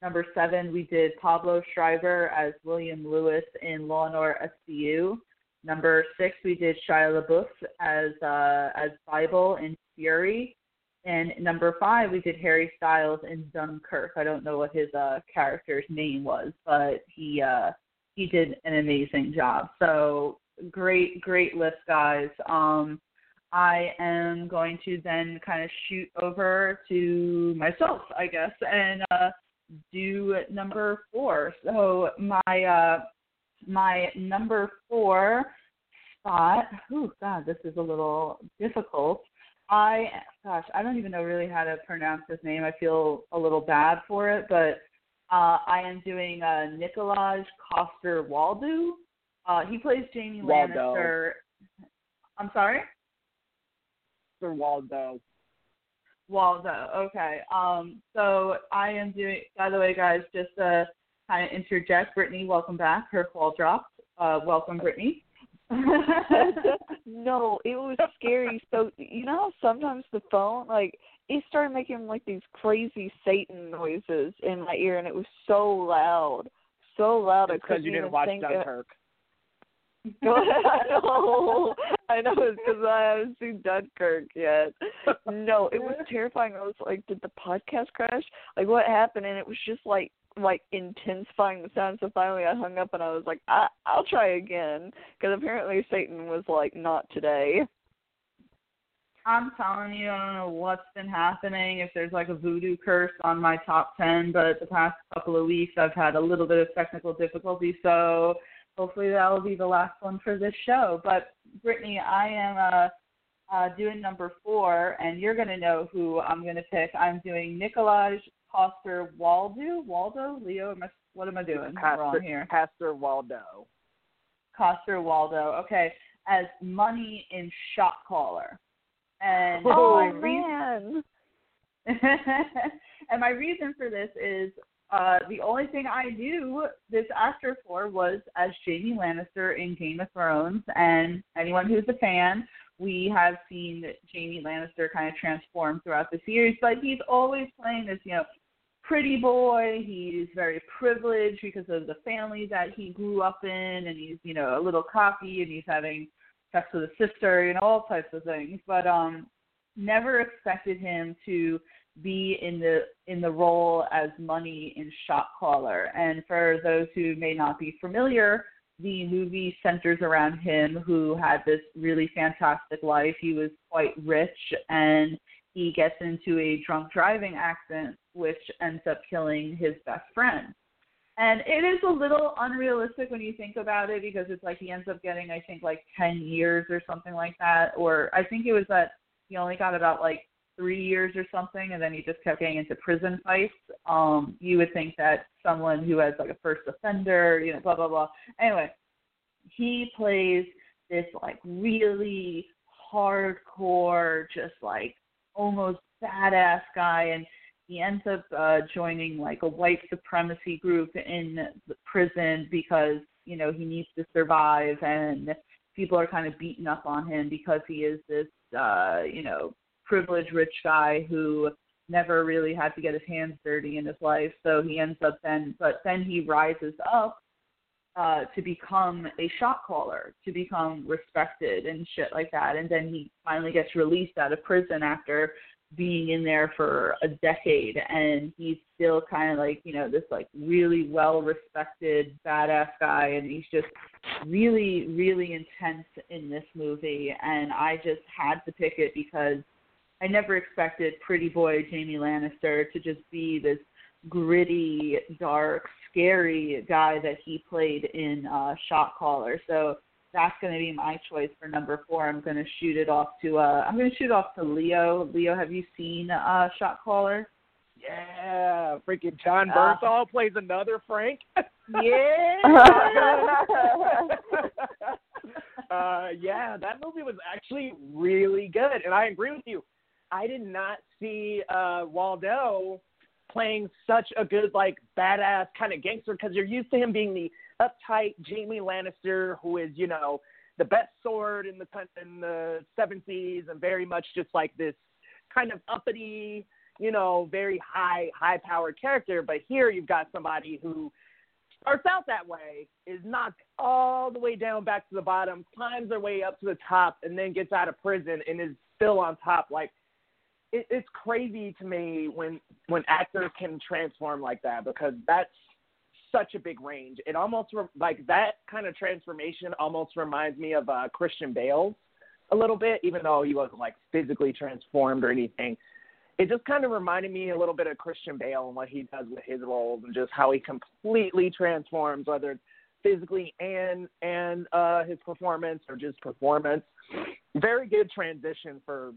Number 7, we did Pablo Schreiber as William Lewis in Law and Order SVU. Number six, we did Shia LaBeouf as uh, as Bible in Fury, and number five, we did Harry Styles in Dunkirk. I don't know what his uh, character's name was, but he uh, he did an amazing job. So great, great list, guys. Um, I am going to then kind of shoot over to myself, I guess, and uh, do number four. So my uh, my number four spot. Oh God, this is a little difficult. I gosh, I don't even know really how to pronounce his name. I feel a little bad for it, but uh, I am doing uh, Nikolaj Coster Waldau. Uh, he plays Jaime Waldo. Lannister. I'm sorry. Sir Waldo. Waldo. Okay. Um. So I am doing. By the way, guys, just uh, kind of interject. Brittany, welcome back. Her call dropped. Uh, welcome, Brittany. no, it was scary. So you know how sometimes the phone like it started making like these crazy Satan noises in my ear, and it was so loud, so loud I Because you didn't watch think. Of, Dunkirk. I know, I know, it's because I haven't seen Dunkirk yet. No, it was terrifying. I was like, did the podcast crash? Like, what happened? And it was just like, like intensifying the sound. So finally, I hung up and I was like, I, I'll try again because apparently Satan was like, not today. I'm telling you, I don't know what's been happening. If there's like a voodoo curse on my top ten, but the past couple of weeks I've had a little bit of technical difficulty. So hopefully that will be the last one for this show. But Brittany, I am uh, uh, doing number four, and you're going to know who I'm going to pick. I'm doing Nikolaj Coster Waldo. Waldo? Leo? Am I, what am I doing wrong here? Pastor Waldo. Coster Waldo. Okay, as money in Shot Caller. And Oh my reason, man! and my reason for this is uh, the only thing I knew this actor for was as Jaime Lannister in Game of Thrones. And anyone who's a fan, we have seen Jaime Lannister kind of transform throughout the series, but he's always playing this, you know, pretty boy. He's very privileged because of the family that he grew up in, and he's, you know, a little cocky, and he's having sex with his sister, you know, all types of things. But um, never expected him to be in the in the role as money in shot caller and for those who may not be familiar the movie centers around him who had this really fantastic life. He was quite rich and he gets into a drunk driving accident which ends up killing his best friend. And it is a little unrealistic when you think about it because it's like he ends up getting I think like 10 years or something like that or I think it was that he only got about like 3 years or something and then he just kept getting into prison fights. Um you would think that someone who has like a first offender, you know, blah blah blah. Anyway, he plays this like really hardcore just like almost badass guy and he ends up uh joining like a white supremacy group in the prison because you know he needs to survive and people are kind of beating up on him because he is this uh you know privileged rich guy who never really had to get his hands dirty in his life. So he ends up then but then he rises up uh to become a shot caller to become respected and shit like that. And then he finally gets released out of prison after being in there for a decade and he's still kind of like you know this like really well respected badass guy and he's just really really intense in this movie and i just had to pick it because i never expected pretty boy jaime lannister to just be this gritty dark scary guy that he played in uh shot caller. So that's going to be my choice for number four. I'm going to shoot it off to uh, I'm going to shoot off to Leo. Leo, have you seen uh, Shot Caller? Yeah, freaking Jon Bernthal uh, plays another Frank. yeah. uh, yeah, that movie was actually really good, and I agree with you. I did not see uh, Waldo playing such a good like badass kind of gangster because you're used to him being the uptight Jaime Lannister, who is you know the best sword in the in the seven seas, and very much just like this kind of uppity, you know, very high high powered character. But here you've got somebody who starts out that way, is knocked all the way down back to the bottom, climbs their way up to the top, and then gets out of prison and is still on top. Like it, it's crazy to me when when actors can transform like that because that's such a big range. It almost re- like that kind of transformation almost reminds me of uh, Christian Bale a little bit, even though he wasn't like physically transformed or anything. It just kind of reminded me a little bit of Christian Bale and what he does with his roles and just how he completely transforms, whether it's physically and and uh, his performance or just performance. Very good transition for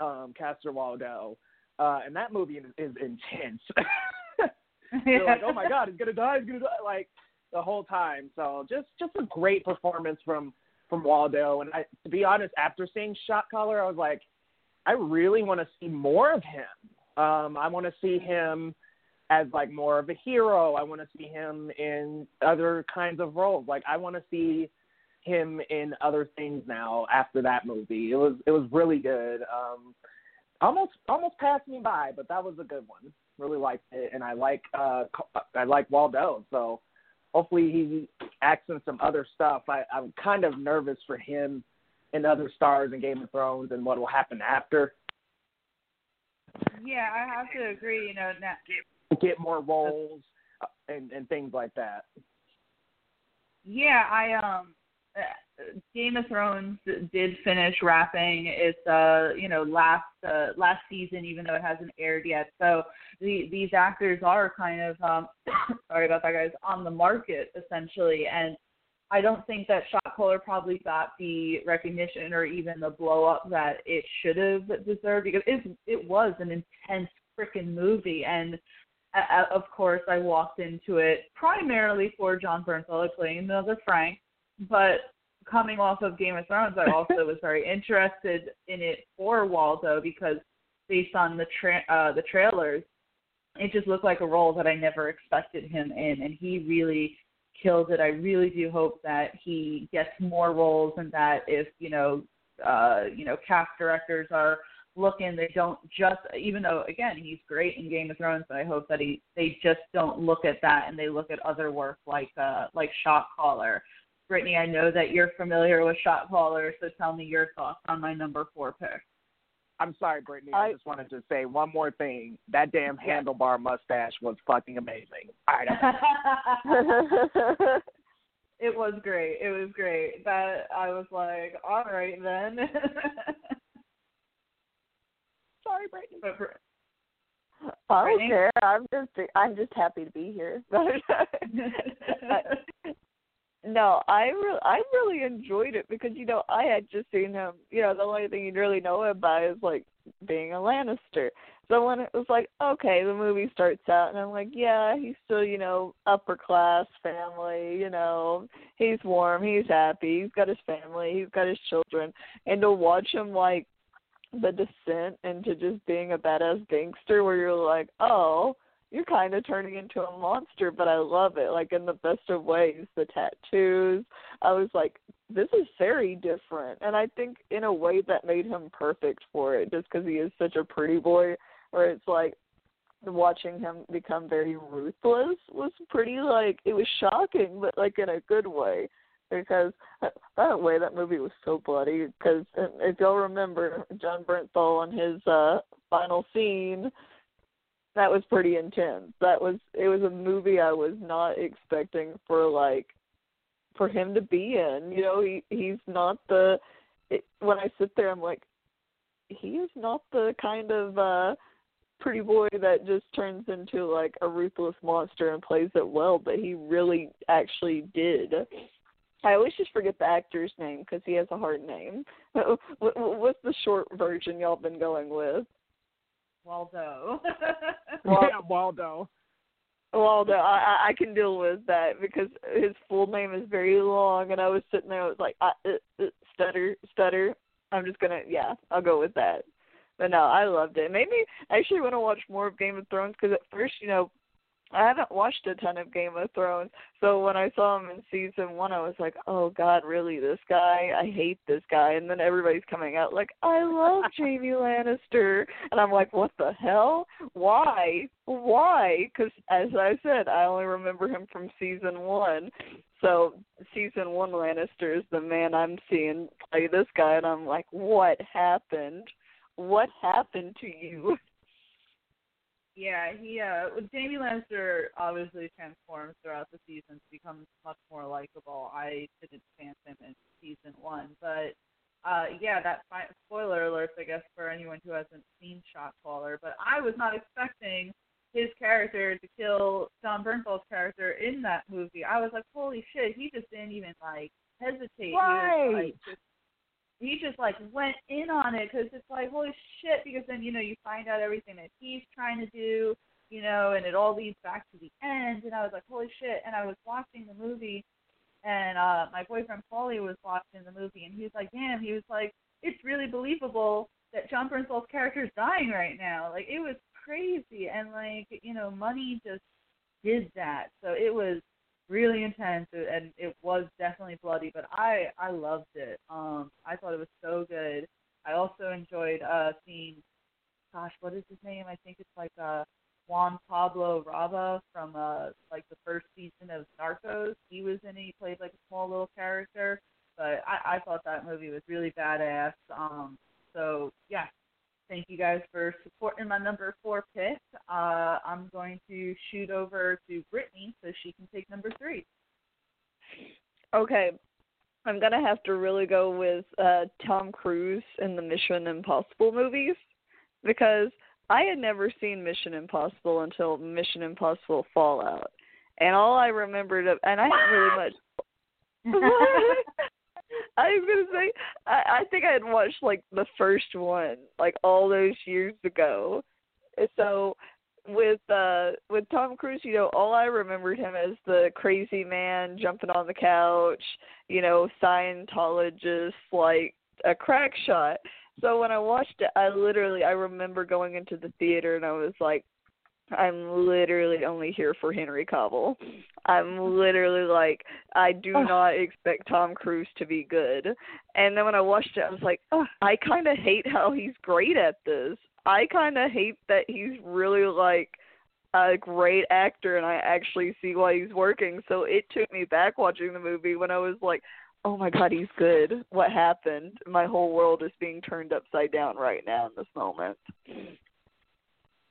um, Caster Waldo, uh, and that movie is, is intense. You're like, oh my god, he's gonna die, he's gonna die, like the whole time. So just just a great performance from from Waldo. And I, to be honest, after seeing Shot Caller, I was like, I really want to see more of him. Um, I want to see him as like more of a hero. I want to see him in other kinds of roles. Like I want to see him in other things now after that movie. It was it was really good. Um, almost almost passed me by, but that was a good one really liked it, and I like uh I like Waldo. So hopefully he acts in some other stuff. I, I'm kind of nervous for him and other stars in Game of Thrones and what will happen after. Yeah, I have to agree. You know, now, get get more roles uh, and and things like that. Yeah, I um Game of Thrones did finish wrapping its uh you know last uh, last season even though it hasn't aired yet. So the, these actors are kind of um sorry about that guys on the market essentially and I don't think that Shot Caller probably got the recognition or even the blow up that it should have deserved because it it was an intense freaking movie and uh, of course I walked into it primarily for Jon Bernthal playing another Frank but coming off of Game of Thrones, I also was very interested in it for Waldo because based on the tra- uh, the trailers, it just looked like a role that I never expected him in, and he really killed it. I really do hope that he gets more roles, and that if you know, uh, you know, cast directors are looking, they don't just even though again he's great in Game of Thrones, but I hope that he they just don't look at that and they look at other work like uh like Shot Caller Brittany, I know that you're familiar with shot caller, so tell me your thoughts on my number four pick. I'm sorry, Brittany. I, I just wanted to say one more thing. That damn yeah. handlebar mustache was fucking amazing. All right. it was great. It was great. That I was like, all right then. Sorry, Brittany. but for, I don't Brittany? care. I'm just I'm just happy to be here. Uh, no, I really I really enjoyed it because you know I had just seen him. You know, the only thing you really know him by is like being a Lannister. So when it was like, okay, the movie starts out, and I'm like, yeah, he's still you know upper class family. You know, he's warm, he's happy, he's got his family, he's got his children, and to watch him like the descent into just being a badass gangster where you're like, oh, you're kind of turning into a monster, but I love it, like in the best of ways. The tattoos, I was like, this is very different, and I think in a way that made him perfect for it, just because he is such a pretty boy. Where it's like watching him become very ruthless was pretty like it was shocking, but like in a good way because that way that movie was so bloody. Because if y'all remember Jon Bernthal and his uh final scene, that was pretty intense. That was it was a movie I was not expecting for like for him to be in. You know, he he's not the. It, when I sit there, I'm like, he is not the kind of uh pretty boy that just turns into like a ruthless monster and plays it well, but he really actually did. I always just forget the actor's name because he has a hard name. What's the short version y'all been going with? Waldo. yeah, Waldo. Waldo, I I can deal with that because his full name is very long, and I was sitting there, I was like, I, uh, uh, stutter, stutter. I'm just gonna, yeah, I'll go with that. But no, I loved it. It made me actually want to watch more of Game of Thrones because at first, you know, I haven't watched a ton of Game of Thrones. So when I saw him in season one, I was like, "Oh God, really? This guy? I hate this guy." And then everybody's coming out like, "I love Jaime Lannister," and I'm like, "What the hell? Why? Why?" Because as I said, I only remember him from season one. So season one Lannister is the man I'm seeing play this guy, and I'm like, "What happened? What happened to you?" Yeah, he uh Jaime Lannister obviously transforms throughout the seasons, becomes much more likable. I didn't fan him in season one, but uh yeah, that fi- spoiler alert, I guess, for anyone who hasn't seen Shot Caller. But I was not expecting his character to kill Jon Bernthal's character in that movie. I was like, holy shit, he just didn't even like hesitate. Right. He was like just he just like went in on it because it's like holy shit because then you know you find out everything that he's trying to do you know and it all leads back to the end and i was like holy shit and i was watching the movie and uh my boyfriend paulie was watching the movie and he was like damn he was like it's really believable that jon bernthal's character is dying right now. Like it was crazy and like you know money just did that. So it was really intense and it was definitely bloody but i i loved it. Um i thought it was so good. I also enjoyed uh seeing gosh what is his name? I think it's like uh juan pablo raba from uh like the first season of narcos. He was in it. He played like a small little character but i i thought that movie was really badass. Um so yeah Thank you guys for supporting my number four pick. Uh, I'm going to shoot over to Brittany so she can take number three. Okay. I'm gonna have to really go with uh Tom Cruise in the Mission Impossible movies because I had never seen Mission Impossible until Mission Impossible Fallout. And all I remembered of and I haven't really much was gonna say I, I think I had watched like the first one like all those years ago. So with uh with Tom Cruise, you know, all I remembered him as the crazy man jumping on the couch, you know, Scientologist, like a crack shot. So when I watched it, I literally I remember going into the theater and I was like, I'm literally only here for Henry Cavill. I'm literally like, I do not expect Tom Cruise to be good. And then when I watched it, I was like, I kind of hate how he's great at this. I kind of hate that he's really like a great actor, and I actually see why he's working. So it took me back watching the movie when I was like, oh my god, he's good. What happened? My whole world is being turned upside down right now in this moment.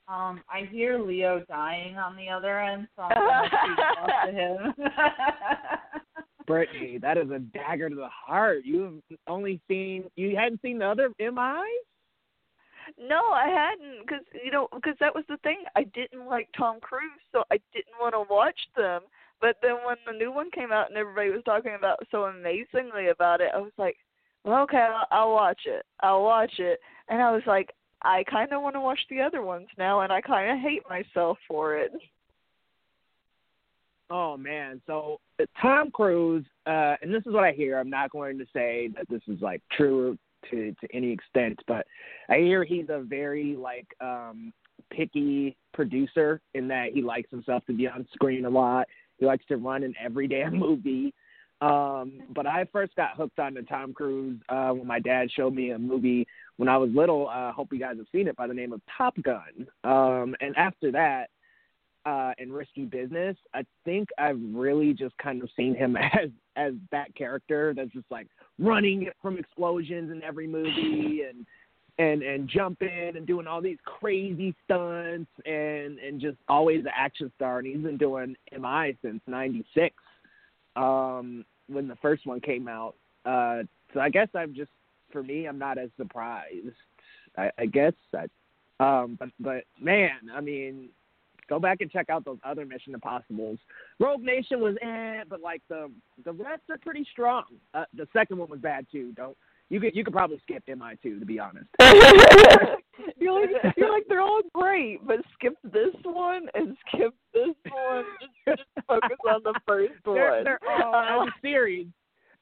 Um, I hear Leo dying on the other end, so I'm gonna shoot to him. Brittany, that is a dagger to the heart. You've only seen you hadn't seen the other MIs. No, I hadn't, because you know, because that was the thing. I didn't like Tom Cruise, so I didn't want to watch them. But then when the new one came out and everybody was talking about so amazingly about it, I was like, well, okay, I'll, I'll watch it. I'll watch it. And I was like, I kind of want to watch the other ones now, and I kind of hate myself for it. Oh man, so Tom Cruise, uh, and this is what I hear. I'm not going to say that this is like true to to any extent, but I hear he's a very like um picky producer in that he likes himself to be on screen a lot. He likes to run in every damn movie. Um, but I first got hooked on to Tom Cruise uh, when my dad showed me a movie when I was little. I uh, hope you guys have seen it by the name of Top Gun. Um, and after that, uh, in Risky Business, I think I've really just kind of seen him as as that character that's just like running from explosions in every movie and and and jumping and doing all these crazy stunts and and just always an action star. And he's been doing MI since '96 um, when the first one came out. Uh, so I guess I'm just for me, I'm not as surprised. I, I guess I, um, but but man, I mean, go back and check out those other Mission Impossibles. Rogue Nation was eh, but like the the rest are pretty strong. Uh, the second one was bad too. Don't you could you could probably skip MI two to be honest. you're like you're like they're all great, but skip this one and skip this one. Just, just focus on the first they're, one. They're all as a series,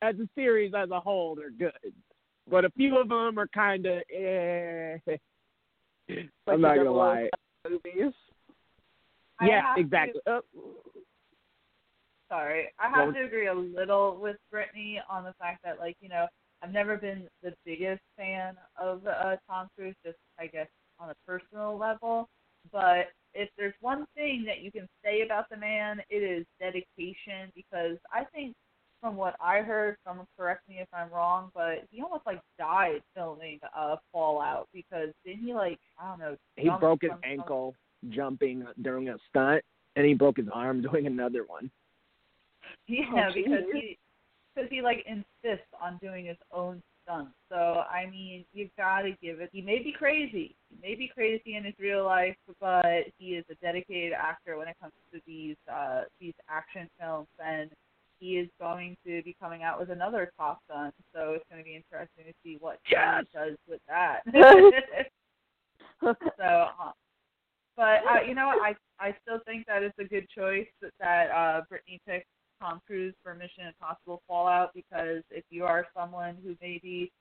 as a series as a whole, they're good. But a few of them are kind of eh. I'm not gonna lie. Movies. Yeah, exactly. To, sorry, I have to agree a little with Brittany on the fact that, like, you know, I've never been the biggest fan of uh, Tom Cruise, just I guess on a personal level. But if there's one thing that you can say about the man, it is dedication. Because I think, from what I heard, someone correct me if I'm wrong, but he almost like died filming uh, Fallout because didn't he like I don't know? He broke his ankle jumping during a stunt, and he broke his arm doing another one. Yeah, oh, because he because he like insists on doing his own stunts. So I mean, you've got to give it. He may be crazy. He may be crazy in his real life, but he is a dedicated actor when it comes to these uh these action films and. He is going to be coming out with another Top Gun, so it's going to be interesting to see what yes! he does with that. so, uh, but uh, you know, I I still think that it's a good choice that, that uh, Brittany picked Tom Cruise for Mission Impossible Fallout because if you are someone who maybe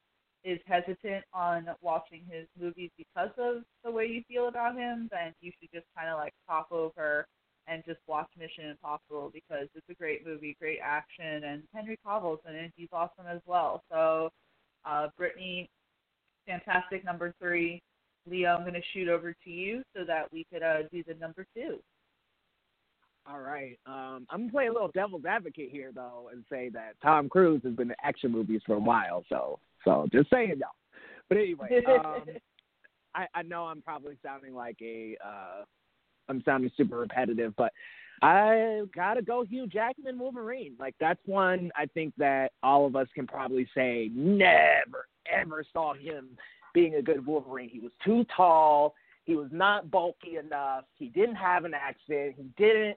is hesitant on watching his movies because of the way you feel about him, then you should just kind of like pop over and just watch Mission Impossible because it's a great movie, great action, and Henry Cavill's in it. He's awesome as well. So, uh, Brittany, fantastic number three. Leo, I'm going to shoot over to you so that we could uh, do the number two. All right. Um, I'm gonna play a little devil's advocate here though, and say that Tom Cruise has been in action movies for a while. So, so just saying, y'all. But anyway, um, I, I know I'm probably sounding like a, uh, I'm sounding super repetitive, but I gotta go Hugh Jackman Wolverine. Like that's one I think that all of us can probably say never ever saw him being a good Wolverine. He was too tall. He was not bulky enough. He didn't have an accent. He didn't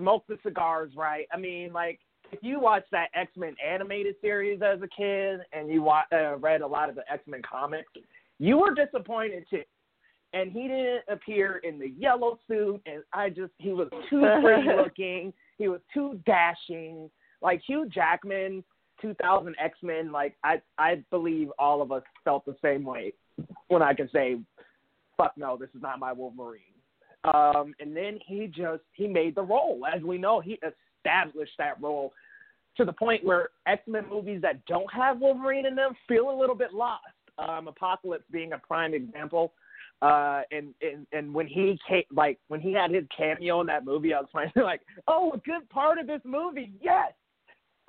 smoke the cigars right. I mean, like if you watch that X Men animated series as a kid and you wa- uh, read a lot of the X Men comics, you were disappointed too. And he didn't appear in the yellow suit, and I just he was too pretty looking. He was too dashing. Like Hugh Jackman, 2000 X Men. Like I I believe all of us felt the same way when I can say, "Fuck no, this is not my Wolverine." Um, and then he just he made the role. As we know, he established that role to the point where X Men movies that don't have Wolverine in them feel a little bit lost. Um, Apocalypse being a prime example. Uh, and, and and when he came, like when he had his cameo in that movie, I was finally like, oh, a good part of this movie, yes.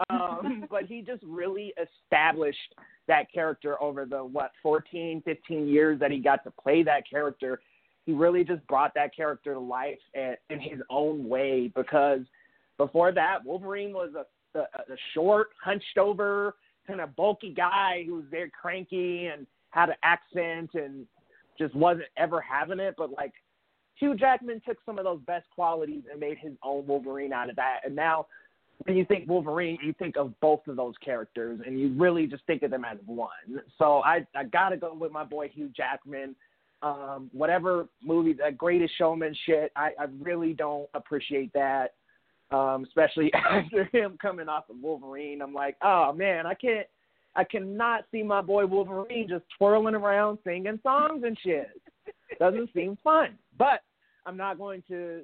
Um, but he just really established that character over the what 14, 15 years that he got to play that character he really just brought that character to life in his own way because before that Wolverine was a a, a short, hunched over, kind of bulky guy who was very cranky and had an accent and just wasn't ever having it. But like Hugh Jackman took some of those best qualities and made his own Wolverine out of that. And now when you think Wolverine, you think of both of those characters and you really just think of them as one. So I I gotta go with my boy Hugh Jackman. Um, whatever movie, that greatest showman shit, I, I really don't appreciate that. Um, especially after him coming off of Wolverine. I'm like, oh man, I can't I cannot see my boy Wolverine just twirling around singing songs and shit. Doesn't seem fun. But I'm not going to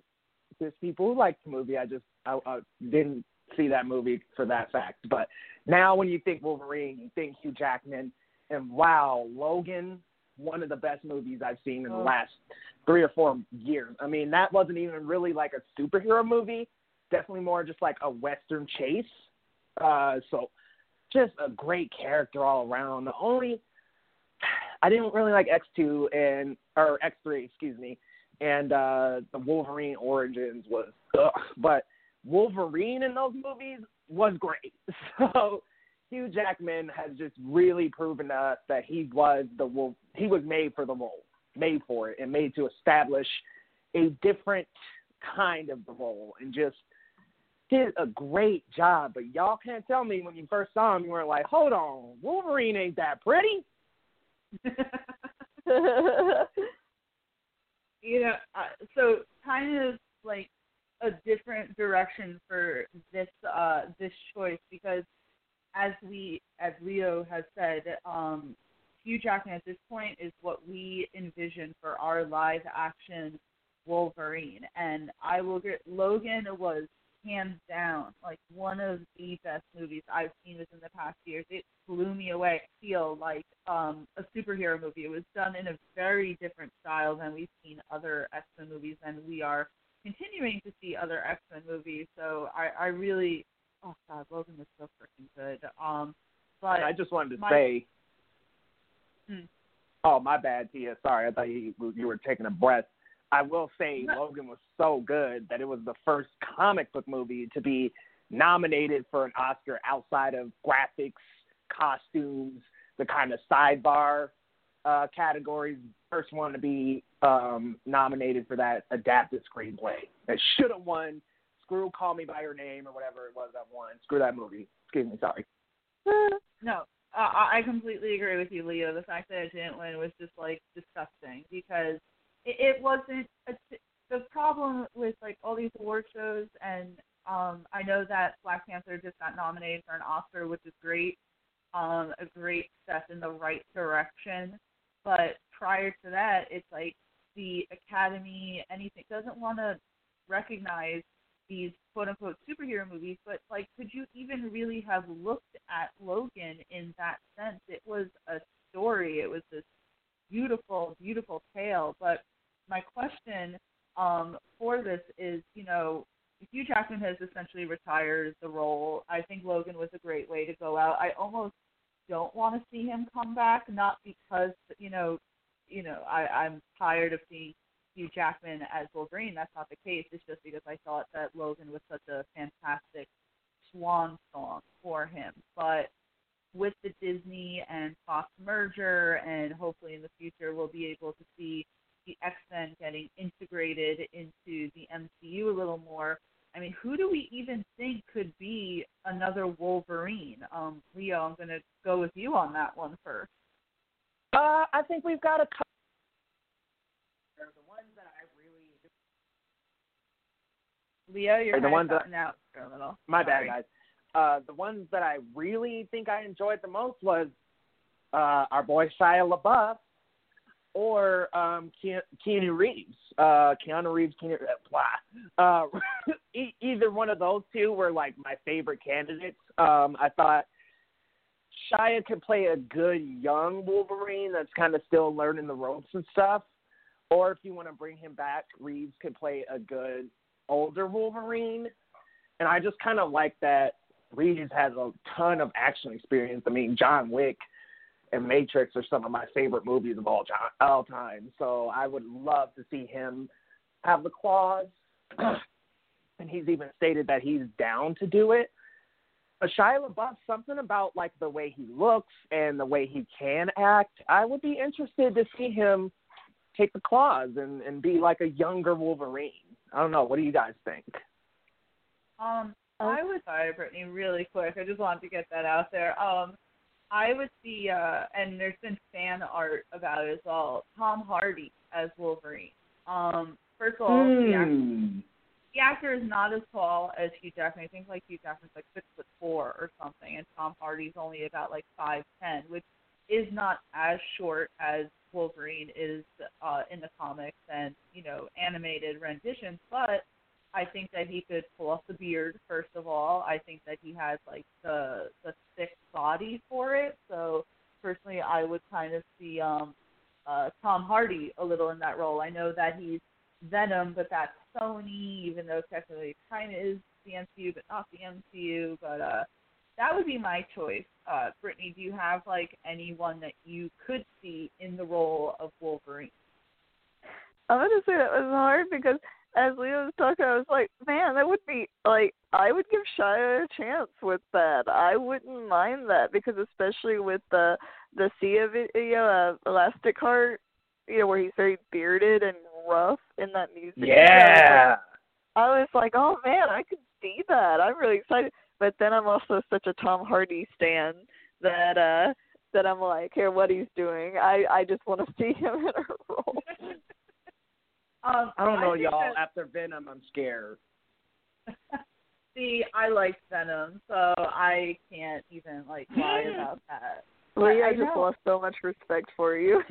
there's people who like the movie. I just I, I didn't see that movie for that fact. But now when you think Wolverine, you think Hugh Jackman, and wow, Logan, one of the best movies I've seen in the last three or four years. I mean, that wasn't even really like a superhero movie. Definitely more just like a western chase. Uh, so just a great character all around. The only I didn't really like X two and or X three, excuse me, and uh the Wolverine Origins was, ugh, but Wolverine in those movies was great. So Hugh Jackman has just really proven to us that he was the wolf. He was made for the role, made for it, and made to establish a different kind of the role, and just did a great job. But y'all can't tell me when you first saw him, you weren't like, "Hold on, Wolverine ain't that pretty." you know, uh, so kind of like a different direction for this uh this choice because as we as Leo has said, um Hugh Jackman at this point is what we envision for our live action Wolverine. And I will get Logan was hands down like one of the best movies I've seen within the past years. It blew me away. I feel like um a superhero movie. It was done in a very different style than we've seen other X Men movies and we are continuing to see other X Men movies. So I, I really, oh god, Logan was so freaking good. Um, but I just wanted to my, say. Hmm. Oh, my bad, Tia. Sorry, I thought you you were taking a breath. I will say No. Logan was so good that it was the first comic book movie to be nominated for an Oscar outside of graphics, costumes, the kind of sidebar uh, categories. First one to be um, nominated for that adapted screenplay. It should have won. Screw Call Me by Your Name or whatever it was that won. Screw that movie. Excuse me. Sorry. no, I I completely agree with you, Leo. The fact that it didn't win was just like disgusting because it, it wasn't. A, the problem with like all these award shows, and um, I know that Black Panther just got nominated for an Oscar, which is great. Um, a great step in the right direction. But prior to that, it's like the Academy, anything doesn't want to recognize these quote unquote superhero movies, but like could you even really have looked at Logan in that sense? It was a story, it was this beautiful, beautiful tale. But my question um for this is, you know, Hugh Jackman has essentially retired the role. I think Logan was a great way to go out. I almost don't want to see him come back, not because you know, you know, I, I'm tired of seeing Hugh Jackman as Wolverine. That's not the case. It's just because I thought that Logan was such a fantastic swan song for him. But with the Disney and Fox merger, and hopefully in the future we'll be able to see the X Men getting integrated into the MCU a little more. I mean, who do we even think could be another Wolverine? Um, Leo, I'm going to go with you on that one first. Uh, I think we've got a couple. They're the ones that I really. Leo, you're the ones that- out for a little. My bad, guys. Uh, the ones that I really think I enjoyed the most was uh, our boy Shia LaBeouf or um, Ke- Keanu Reeves. Uh, Keanu Reeves, Keanu, blah. Uh, e- either one of those two were like my favorite candidates. Um, I thought Shia could play a good young Wolverine that's kind of still learning the ropes and stuff. Or if you want to bring him back, Reeves could play a good older Wolverine. And I just kind of like that Reeves has a ton of action experience. I mean, John Wick and Matrix are some of my favorite movies of all, time, all time. So I would love to see him have the claws. and he's even stated that he's down to do it. But Shia LaBeouf, something about like the way he looks and the way he can act. I would be interested to see him take the claws and and be like a younger Wolverine. I don't know. What do you guys think? Um, I would sorry, Brittany, really quick. I just wanted to get that out there. Um, I would see, uh, and there's been fan art about it as well. Tom Hardy as Wolverine. Um, first of all, the, actor, Hmm. the actor is not as tall as Hugh Jackman. I think like Hugh Jackman's like six foot four or something, and Tom Hardy's only about like five ten, which is not as short as Wolverine is uh, in the comics and you know animated renditions, but I think that he could pull off the beard first of all. I think that he has like the the thick body for it. So personally, I would kind of see um uh Tom Hardy a little in that role. I know that he's Venom, but that's Sony, even though technically it kind of is the MCU, but not the MCU. But uh that would be my choice. Uh, Brittany, do you have like anyone that you could see in the role of Wolverine? I'm gonna say that was hard because as Leo was talking, I was like, man, that would be like I would give Shia a chance with that. I wouldn't mind that because especially with the the Sia video, uh, Elastic Heart, you know, where he's very bearded and rough in that music. video, I was like- Yeah. I was like, oh man, I could see that. I'm really excited. But then I'm also such a Tom Hardy stan that uh that I'm like, here, what he's doing. I I just want to see him in a role. Um, I don't know, think y'all. that- After Venom, I'm scared. See, I like Venom, so I can't even like lie about that. Lee, I I just know. lost so much respect for you.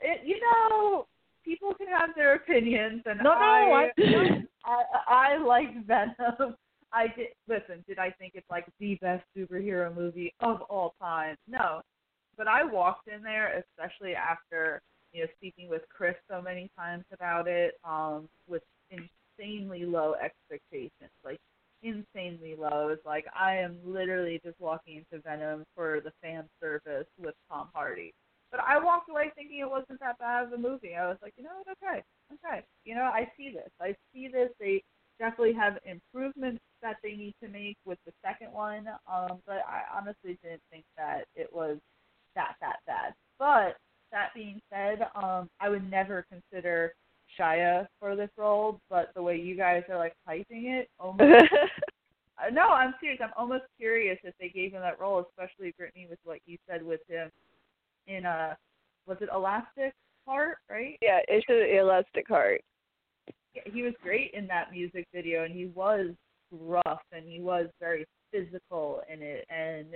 It, you know, people can have their opinions, and No, no, I, I- I, I like Venom. I did listen. Did I think it's like the best superhero movie of all time? No, but I walked in there, especially after you know speaking with Chris so many times about it, um, with insanely low expectations, like insanely low. It's like I am literally just walking into Venom for the fan service with Tom Hardy. But I walked away thinking it wasn't that bad of a movie. I was like, you know what, okay, okay. You know, I see this. I see this. They definitely have improvements that they need to make with the second one. Um, but I honestly didn't think that it was that that bad. But that being said, um, I would never consider Shia for this role. But the way you guys are like hyping it, almost uh, no, I'm serious. I'm almost curious if they gave him that role, especially Brittany, with what you said with him in a was it Elastic Heart, right? yeah, it's an elastic heart. Yeah, he was great in that music video, and he was rough and he was very physical in it. And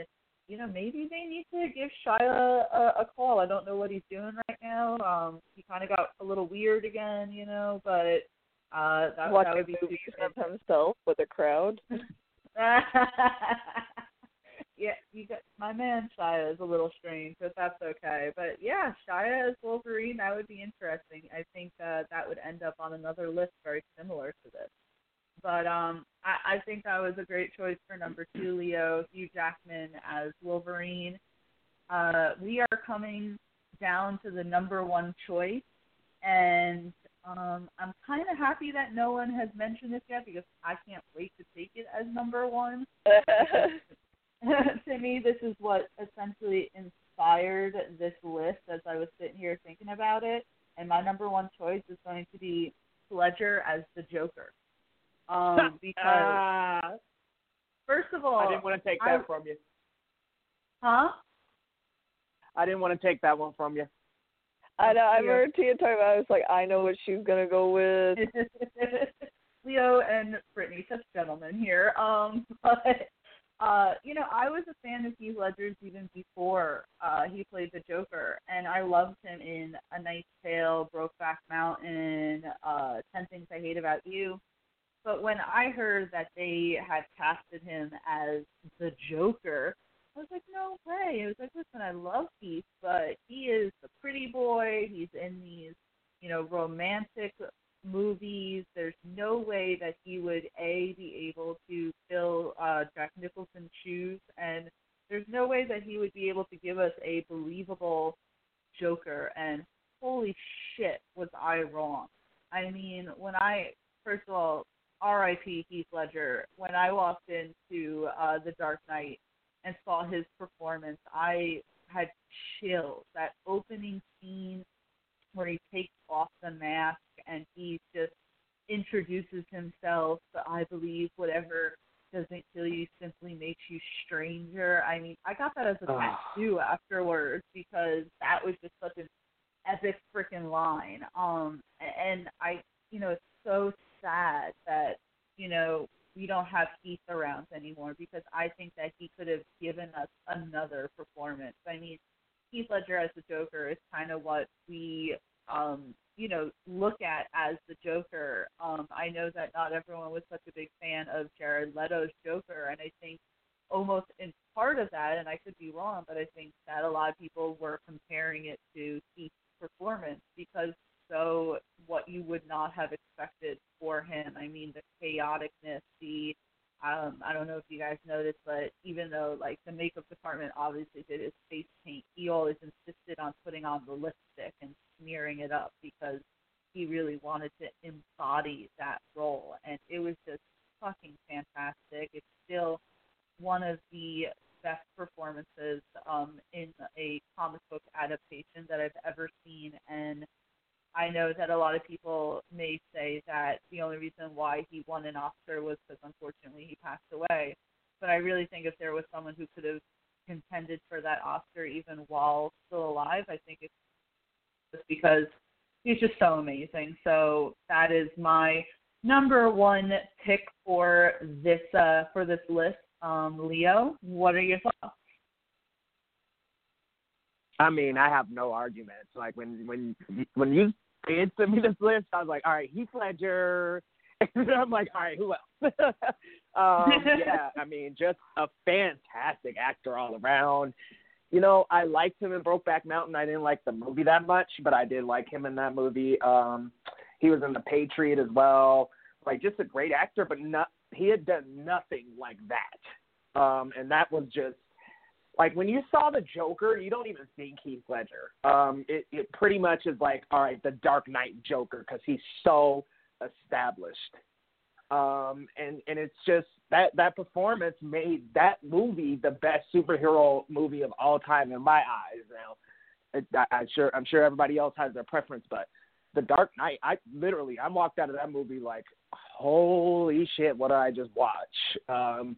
you know, maybe they need to give Shia a, a call. I don't know what he's doing right now. Um, he kind of got a little weird again, you know, but uh, that, that Watching would be of himself with a crowd. yeah, you got my man Shia is a little strange, but that's okay. But yeah, Shia as Wolverine, that would be interesting. I think uh, that would end up on another list very similar to this. But um, I, I think that was a great choice for number two, Leo Hugh Jackman as Wolverine. Uh, we are coming down to the number one choice, and um, I'm kind of happy that no one has mentioned this yet because I can't wait to take it as number one. to me, this is what essentially inspired this list as I was sitting here thinking about it. And my number one choice is going to be Ledger as the Joker. Um, because Ah, first of all, I didn't want to take I- that from you. huh? I didn't want to take that one from you. I know. I Yeah. remember Tia talking about. it. I was like, I know what she's gonna go with. Leo and Brittany, such gentlemen here. Um, but uh, you know, I was a fan of Heath Ledger's even before uh, he played the Joker, and I loved him in A Knight's Tale, Brokeback Mountain, uh, Ten Things I Hate About You. But when I heard that they had casted him as the Joker, I was like, no way. I was like, listen, I love Heath, but he is the pretty boy. He's in these, you know, romantic movies. There's no way that he would a be able to fill uh, Jack Nicholson's shoes, and there's no way that he would be able to give us a believable Joker. And holy shit, was I wrong? I mean, when I first of all, R.I.P. Heath Ledger. When I walked into uh, The Dark Knight and saw his performance, I had chills. That opening scene where he takes off the mask and he just introduces himself. I believe whatever doesn't kill you simply makes you stranger. I mean, I got that as a Oh. tattoo afterwards because that was just such an epic freaking line. Um, and I, you know, it's so sad that you know we don't have Heath around anymore because I think that he could have given us another performance. I mean, Heath Ledger as the Joker is kind of what we, um, you know, look at as the Joker. Um, I know that not everyone was such a big fan of Jared Leto's Joker, and I think almost in part of that, and I could be wrong, but I think that a lot of people were comparing it to Heath's performance because so what you would not have expected for him. I mean, the chaoticness, the um, I don't know if you guys noticed, but even though like the makeup department obviously did his face paint, he always insisted on putting on the lipstick and smearing it up because he really wanted to embody that role, and it was just fucking fantastic. It's still one of the best performances um, in a comic book adaptation that I've ever seen, and I know that a lot of people may say that the only reason why he won an Oscar was because unfortunately he passed away. But I really think if there was someone who could have contended for that Oscar even while still alive, I think it's just because he's just so amazing. So that is my number one pick for this uh, for this list. Um, Leo, what are your thoughts? I mean, I have no arguments. Like when when when you did sent me this list, I was like, all right, Heath Ledger. And I'm like, all right, who else? um, yeah, I mean, just a fantastic actor all around. You know, I liked him in Brokeback Mountain. I didn't like the movie that much, but I did like him in that movie. Um, he was in The Patriot as well. Like, just a great actor, but not he had done nothing like that. Um, and that was just like when you saw the Joker, you don't even think Heath Ledger. Um, it it pretty much is like, all right, the Dark Knight Joker because he's so established. Um, and and it's just that that performance made that movie the best superhero movie of all time in my eyes. Now, it, I, I'm sure I'm sure everybody else has their preference, but the Dark Knight, I literally I walked out of that movie like, holy shit, what did I just watch? Um,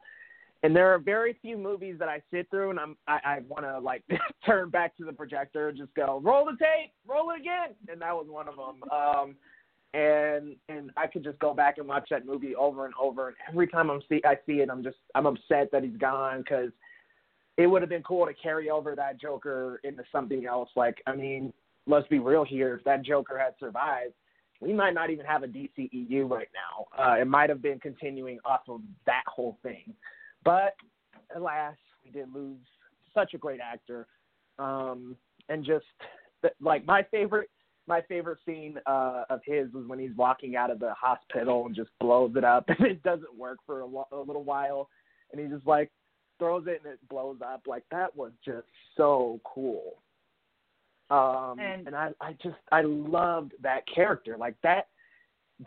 and there are very few movies that I sit through and I'm I, I want to like turn back to the projector and just go roll the tape, roll it again, and that was one of them. Um, and and I could just go back and watch that movie over and over. And every time I'm see I see it, I'm just I'm upset that he's gone because it would have been cool to carry over that Joker into something else. Like I mean, let's be real here. If that Joker had survived, we might not even have a DCEU right now. Uh, it might have been continuing off of that whole thing. But alas, we did lose such a great actor. Um, and just like my favorite, my favorite scene uh, of his was when he's walking out of the hospital and just blows it up, and it doesn't work for a, lo- a little while, and he just like throws it and it blows up. Like that was just so cool. Um, And- and I, I just I loved that character. Like that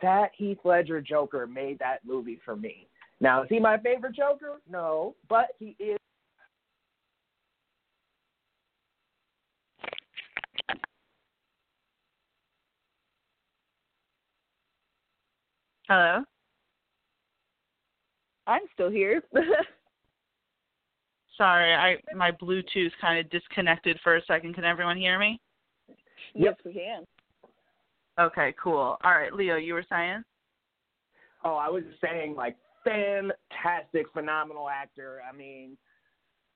that Heath Ledger Joker made that movie for me. Now, is he my favorite Joker? No, but he is. Hello. I'm still here. Sorry, I my Bluetooth kind of disconnected for a second. Can everyone hear me? yes, we can. Okay, cool. All right, Leo, you were saying? Oh, I was saying, like, fantastic, phenomenal actor. I mean,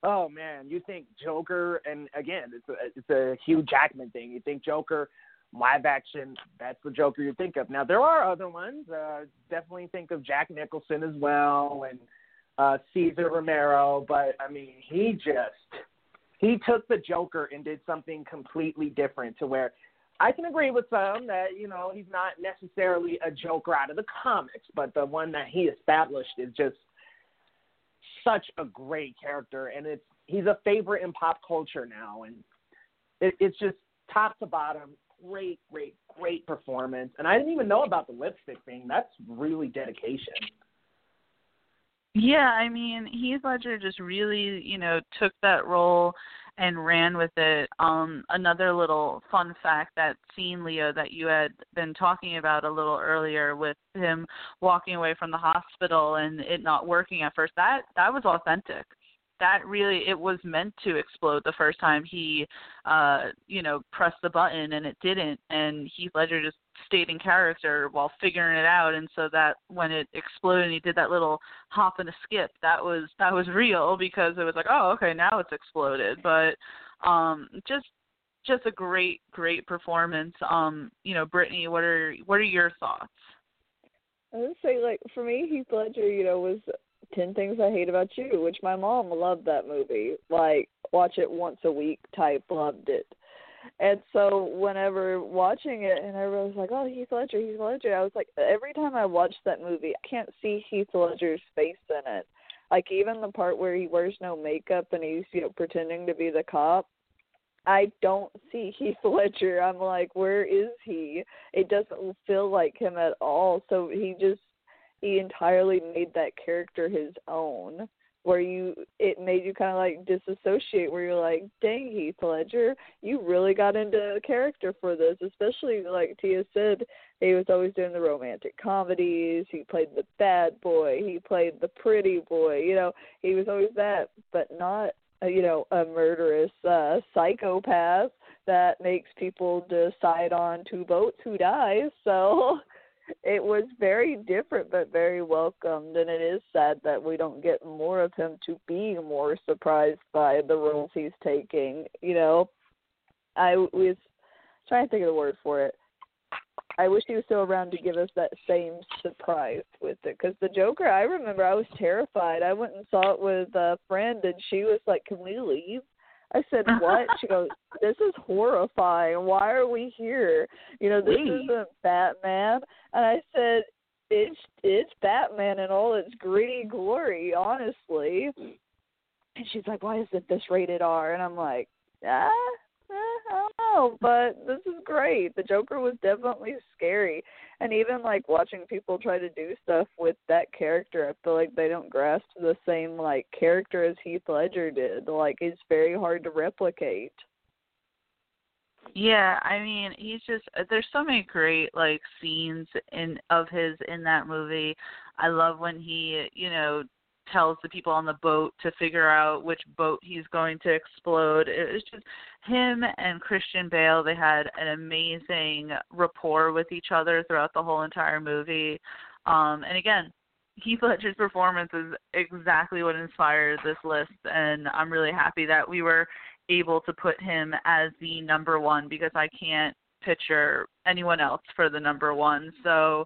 oh man, you think Joker, and again, it's a it's a Hugh Jackman thing. You think Joker, live action, that's the Joker you think of. Now there are other ones. Uh, definitely think of Jack Nicholson as well, and uh, Cesar Romero. But I mean, he just he took the Joker and did something completely different to where I can agree with some that you know he's not necessarily a Joker out of the comics, but the one that he established is just such a great character, and it's he's a favorite in pop culture now, and it, it's just top to bottom great, great, great performance. And I didn't even know about the lipstick thing. That's really dedication. Yeah, I mean, Heath Ledger just really, you know, took that role and ran with it. Um, another little fun fact that scene, Leo, that you had been talking about a little earlier with him walking away from the hospital and it not working at first, that that was authentic that really it was meant to explode the first time he uh you know pressed the button and it didn't. And Heath Ledger just stayed in character while figuring it out. And so that when it exploded and he did that little hop and a skip that was that was real because it was like oh okay now it's exploded. But um just just a great great performance. Um you know Brittany what are what are your thoughts? I would say like for me Heath Ledger you know was Ten Things I Hate About You, which my mom loved that movie. Like watch it once a week type, loved it. And so whenever watching it and everyone was like, Oh, Heath Ledger, Heath Ledger I was like every time I watch that movie I can't see Heath Ledger's face in it. Like even the part where he wears no makeup and he's, you know, pretending to be the cop. I don't see Heath Ledger. I'm like, where is he? It doesn't feel like him at all. So he just he entirely made that character his own where you it made you kind of like disassociate where you're like dang heath ledger you really got into character for this especially like tia said he was always doing the romantic comedies he played the bad boy he played the pretty boy you know he was always that but not uh, you know a murderous uh psychopath that makes people decide on two votes who dies so it was very different but very welcomed and it is sad that we don't get more of him to be more surprised by the mm-hmm. roles he's taking you know? I was trying to think of the word for it. I wish he was still around to give us that same surprise with it because the joker i remember i was terrified. I went and saw it with a friend and she was like can we leave I said, "What?" she goes, "This is horrifying. Why are we here? You know, this isn't Batman." And I said, "It's it's Batman in all its gritty glory, honestly." And she's like, "Why isn't this rated R?" And I'm like, "Ah, I don't know, but this is great. The Joker was definitely scary, and even like watching people try to do stuff with that character, I feel like they don't grasp the same like character as Heath Ledger did. Like it's very hard to replicate. Yeah, I mean, he's just uh, there's so many great like scenes in of his in that movie. I love when he, you know, tells the people on the boat to figure out which boat he's going to explode. It was just him and Christian Bale. They had an amazing rapport with each other throughout the whole entire movie. Um, and again, Heath Ledger's performance is exactly what inspired this list, and I'm really happy that we were able to put him as the number one because I can't picture anyone else for the number one. So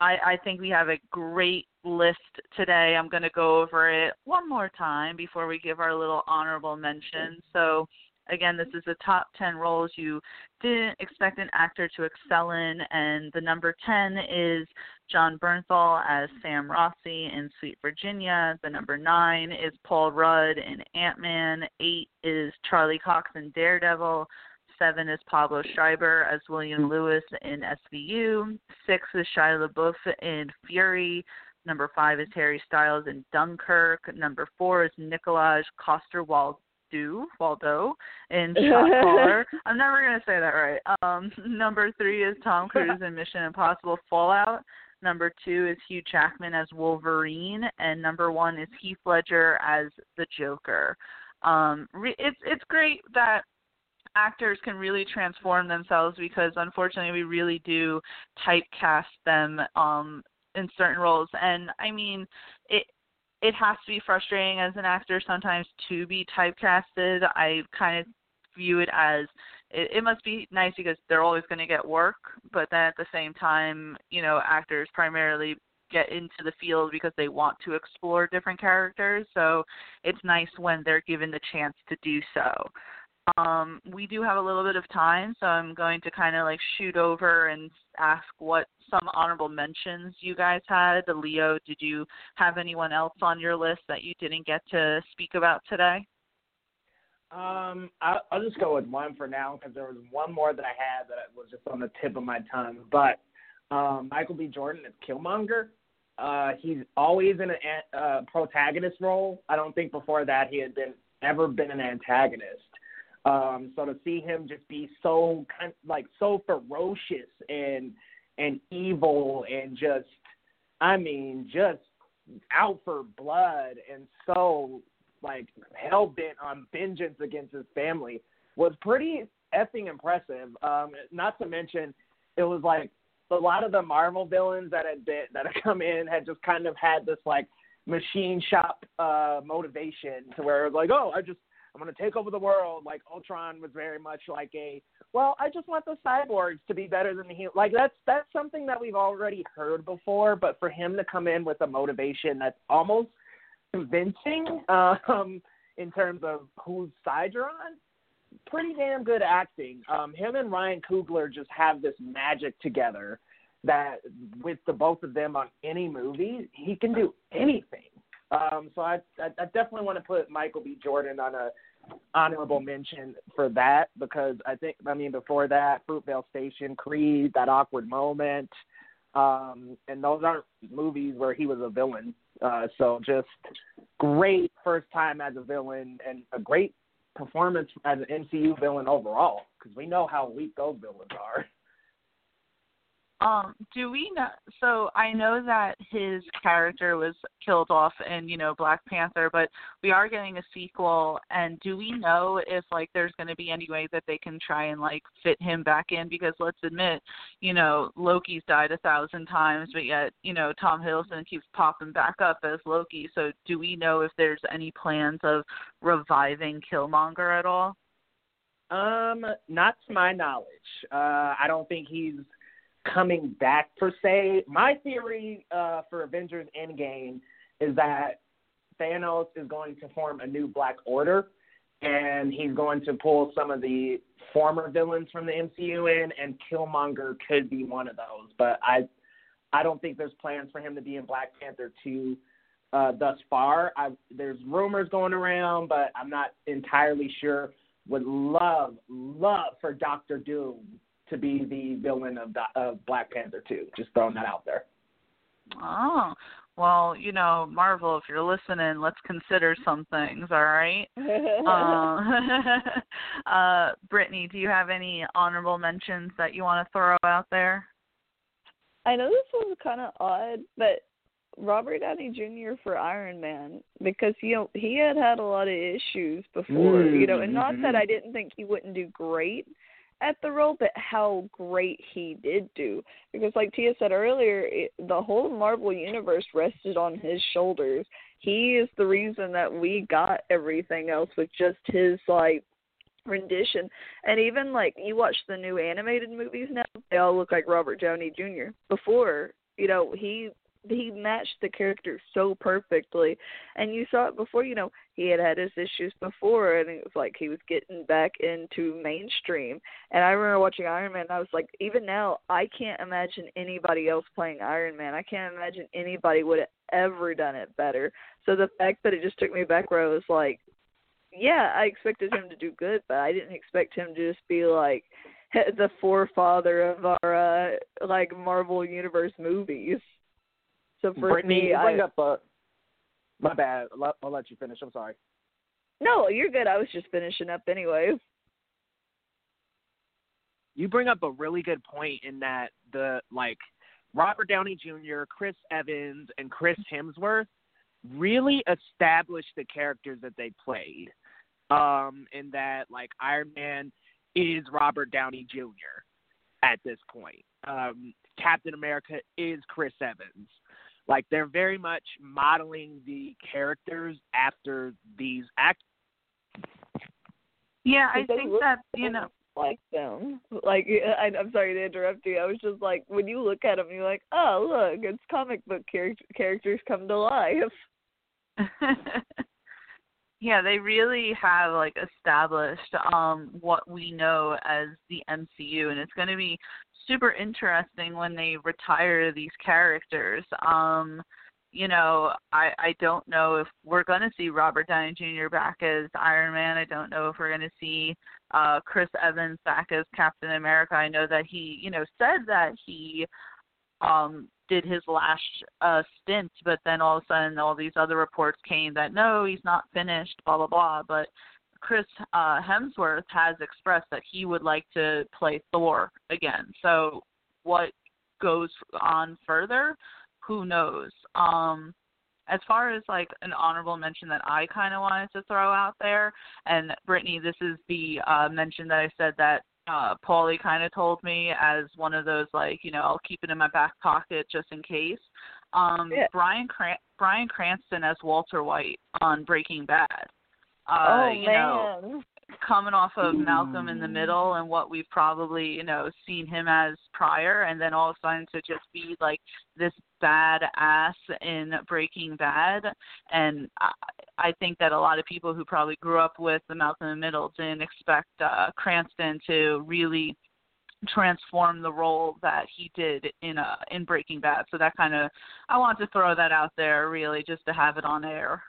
I, I think we have a great list today. I'm going to go over it one more time before we give our little honorable mention. So, again, this is the top 10 roles you didn't expect an actor to excel in, and the number 10 is Jon Bernthal as Sam Rossi in Sweet Virginia. The number 9 is Paul Rudd in Ant Man. 8 is Charlie Cox in Daredevil seven is Pablo Schreiber as William Lewis in SVU. Six is Shia LaBeouf in Fury. Number five is Harry Styles in Dunkirk. Number four is Nikolaj Coster-Waldau Waldo in Shot I'm never gonna say that right. Um, number three is Tom Cruise in Mission Impossible Fallout. Number two is Hugh Jackman as Wolverine, and number one is Heath Ledger as the Joker. Um, re- it's it's great that actors can really transform themselves because unfortunately we really do typecast them um in certain roles. And i mean it it has to be frustrating as an actor sometimes to be typecasted. I kind of view it as it, it must be nice because they're always going to get work but then at the same time you know actors primarily get into the field because they want to explore different characters. So it's nice when they're given the chance to do so um, we do have a little bit of time, so I'm going to kind of like shoot over and ask what some honorable mentions you guys had. Leo, did you have anyone else on your list that you didn't get to speak about today? Um, I, I'll just go with one for now because there was one more that I had that was just on the tip of my tongue. But um, Michael B. Jordan is Killmonger. Uh, he's always in a uh, protagonist role. I don't think before that he had been ever been an antagonist. Um, so to see him just be so kind like so ferocious and and evil and just I mean just out for blood and so like hell bent on vengeance against his family was pretty effing impressive. Um, not to mention, it was like a lot of the Marvel villains that had been that had come in had just kind of had this like machine shop uh motivation to where it was like, oh, I just I'm gonna take over the world. Like Ultron was very much like a well, I just want the cyborgs to be better than the humans. Like that's that's something that we've already heard before, but for him to come in with a motivation that's almost convincing um, in terms of whose side you're on. Pretty damn good acting. Um, him and Ryan Coogler just have this magic together that with the both of them on any movie, he can do anything. Um, so I, I, I definitely want to put Michael B. Jordan on a honorable mention for that because I think I mean before that, Fruitvale Station, Creed, that awkward moment, um, and those aren't movies where he was a villain. Uh, so just great first time as a villain and a great performance as an MCU villain overall because we know how weak those villains are. Um, do we know? So I know that his character was killed off in you know Black Panther, but we are getting a sequel. And do we know if like there's going to be any way that they can try and like fit him back in? Because let's admit, you know Loki's died a thousand times, but yet you know Tom Hiddleston keeps popping back up as Loki. So do we know if there's any plans of reviving Killmonger at all? Um, not to my knowledge. Uh, I don't think he's coming back per se. My theory uh, for Avengers Endgame is that Thanos is going to form a new Black Order, and he's going to pull some of the former villains from the MCU in, and Killmonger could be one of those. But I, I don't think there's plans for him to be in Black Panther two. Uh, thus far, I, there's rumors going around, but I'm not entirely sure. Would love, love for Doctor Doom to be the villain of of Black Panther 2. Just throwing that out there. Oh, well, you know, Marvel, if you're listening, let's consider some things, all right? uh, uh, Brittany, do you have any honorable mentions that you want to throw out there? I know this was kind of odd, but Robert Downey Jr. for Iron Man because you know he had had a lot of issues before, mm-hmm. you know, and not that I didn't think he wouldn't do great, at the role, but how great he did do. Because, like Tia said earlier, it, the whole Marvel universe rested on his shoulders. He is the reason that we got everything else with just his like rendition. And even like you watch the new animated movies now, they all look like Robert Downey Jr. Before, you know, he he matched the character so perfectly. And you saw it before you know he had had his issues before and it was like he was getting back into mainstream. And i remember watching iron man i was like even now i can't imagine anybody else playing iron man. I can't imagine anybody would have ever done it better. So the fact that it just took me back where i was like yeah i expected him to do good but i didn't expect him to just be like the forefather of our uh like marvel universe movies so for Brittany, me, you bring I, up a. My bad. I'll, I'll let you finish. I'm sorry. No, you're good. I was just finishing up anyway. You bring up a really good point in that the like Robert Downey Jr., Chris Evans, and Chris Hemsworth really established the characters that they played. Um, in that like Iron Man is Robert Downey Jr. at this point. Um, Captain America is Chris Evans. Like they're very much modeling the characters after these actors. Yeah, I think that you know like them. Like I, I'm sorry to interrupt you. I was just like, when you look at them, you're like, oh look, it's comic book char- characters come to life. yeah, they really have like established um what we know as the MCU, and it's going to be super interesting when they retire these characters. Um, you know, I I don't know if we're going to see Robert Downey Jr. back as Iron Man. I don't know if we're going to see uh Chris Evans back as Captain America. I know that he, you know, said that he um did his last uh stint, but then all of a sudden all these other reports came that no, he's not finished, blah blah blah. But Chris uh Hemsworth has expressed that he would like to play Thor again. So what goes on further, who knows? Um as far as like an honorable mention that I kind of wanted to throw out there, and Brittany, this is the uh, mention that I said that uh Paulie kind of told me as one of those like you know I'll keep it in my back pocket just in case. Um Yeah. Bryan Cran- Bryan Cranston as Walter White on Breaking Bad. Uh, oh you man. know, coming off of Malcolm in the Middle and what we've probably, you know, seen him as prior and then all of a sudden to just be like this bad ass in Breaking Bad and I, I think that a lot of people who probably grew up with the Malcolm in the Middle didn't expect uh Cranston to really transform the role that he did in uh in Breaking Bad. So that kind of I want to throw that out there really just to have it on air.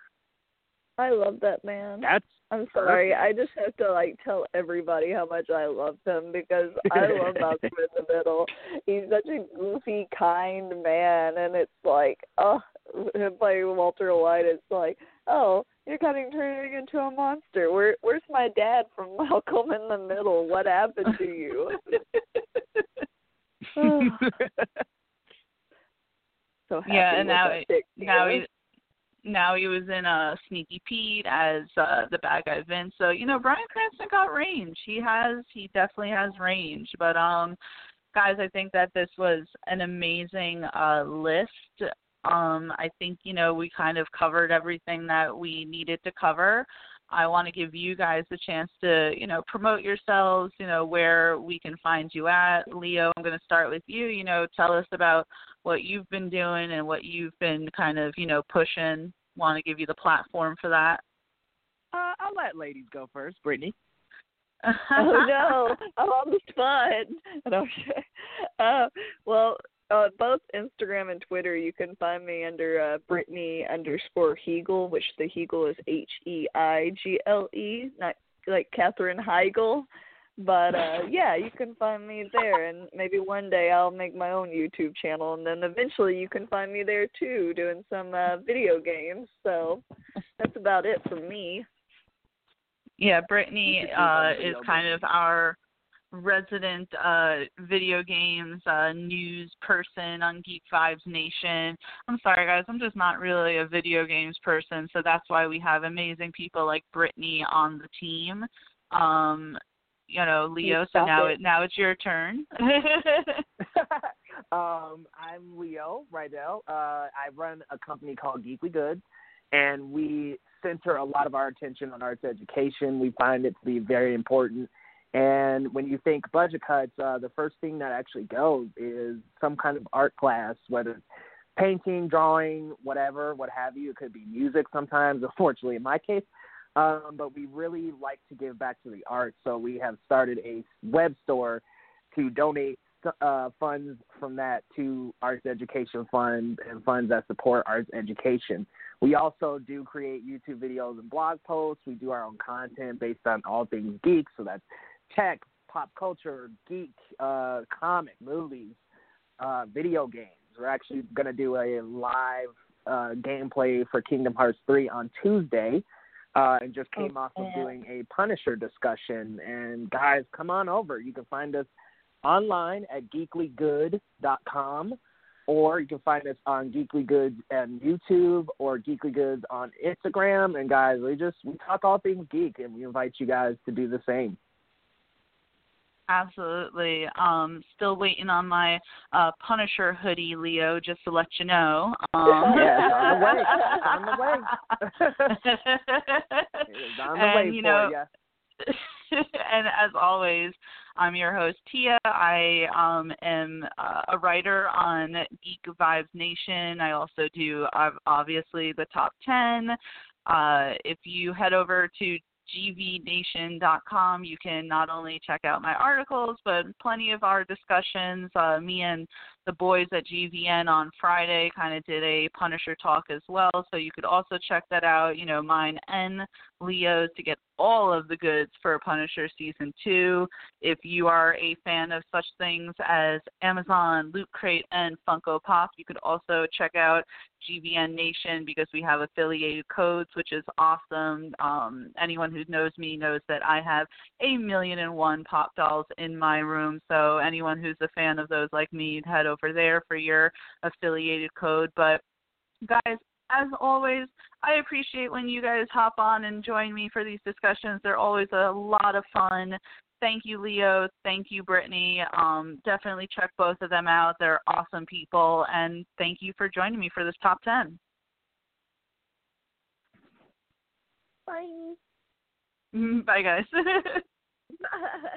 I love that man. That's I'm sorry. I just have to like tell everybody how much I love him because I love Malcolm in the Middle. He's such a goofy, kind man, and it's like, oh, him playing Walter White. It's like, oh, you're kind of turning into a monster. Where, where's my dad from Malcolm in the Middle? What happened to you? so happy Yeah, and now that it- now you know? he now he was in uh Sneaky Pete as uh the bad guy Vince. So, you know, Bryan Cranston got range. He has he definitely has range. But um guys, I think that this was an amazing uh list. Um I think, you know, we kind of covered everything that we needed to cover. I want to give you guys the chance to, you know, promote yourselves, you know, where we can find you at. Leo, I'm going to start with you. You know, tell us about what you've been doing and what you've been kind of, you know, pushing. Want to give you the platform for that. Uh, I'll let ladies go first. Brittany. oh no, I'm on the spot. No, uh, well, uh, both Instagram and Twitter, you can find me under uh, Brittany underscore Heigle, which the Heigle is H E I G L E, not like Katherine Heigl. But uh yeah, you can find me there, and maybe one day I'll make my own YouTube channel, and then eventually you can find me there too, doing some uh video games. So that's about it for me. Yeah, Brittany You could do uh, is kind of our resident uh, video games uh, news person on Geek Vibes Nation. I'm sorry, guys, I'm just not really a video games person, so that's why we have amazing people like Brittany on the team. Um, you know, Leo. So now it. now it's your turn. um, I'm Leo Rydell. Uh, I run a company called Geekly Goods, and we center a lot of our attention on arts education. We find it to be very important. And when you think budget cuts, uh, the first thing that actually goes is some kind of art class, whether it's painting, drawing, whatever, what have you. It could be music sometimes, unfortunately, in my case. Um, but we really like to give back to the arts. So we have started a web store to donate uh, funds from that to Arts Education Fund and funds that support arts education. We also do create YouTube videos and blog posts. We do our own content based on all things geek. So that's tech, pop culture, geek, uh, comic, movies, uh, video games. We're actually going to do a live uh, gameplay for Kingdom Hearts 3 on Tuesday. Uh, and just came off of doing a Punisher discussion. And guys, come on over. You can find us online at geeklygood.com or you can find us on Geekly Goods on YouTube or Geekly Goods on Instagram. And guys, we just we talk all things geek, and we invite you guys to do the same. Absolutely. Um, still waiting on my uh, Punisher hoodie, Leo. Just to let you know. Um, Yeah, it's on the way. On the way. On the and, way you know, you. and as always, I'm your host Tia. I um, am uh, a writer on Geek Vibes Nation. I also do uh, obviously the top ten. Uh, if you head over to gvnation.com, you can not only check out my articles, but plenty of our discussions. Uh, me and the boys at GVN on Friday kind of did a Punisher talk as well, so you could also check that out. You know, mine and Leo's to get all of the goods for Punisher season two. If you are a fan of such things as Amazon, Loot Crate, and Funko Pop, you could also check out GVN Nation because we have affiliated codes, which is awesome. Um, anyone who knows me knows that I have a million and one pop dolls in my room, so anyone who's a fan of those like me, head over there for your affiliated code. But guys, as always, I appreciate when you guys hop on and join me for these discussions. They're always a lot of fun. Thank you, Leo. Thank you, Brittany. Um, definitely check both of them out. They're awesome people. And thank you for joining me for this top 10. Bye. Bye, guys.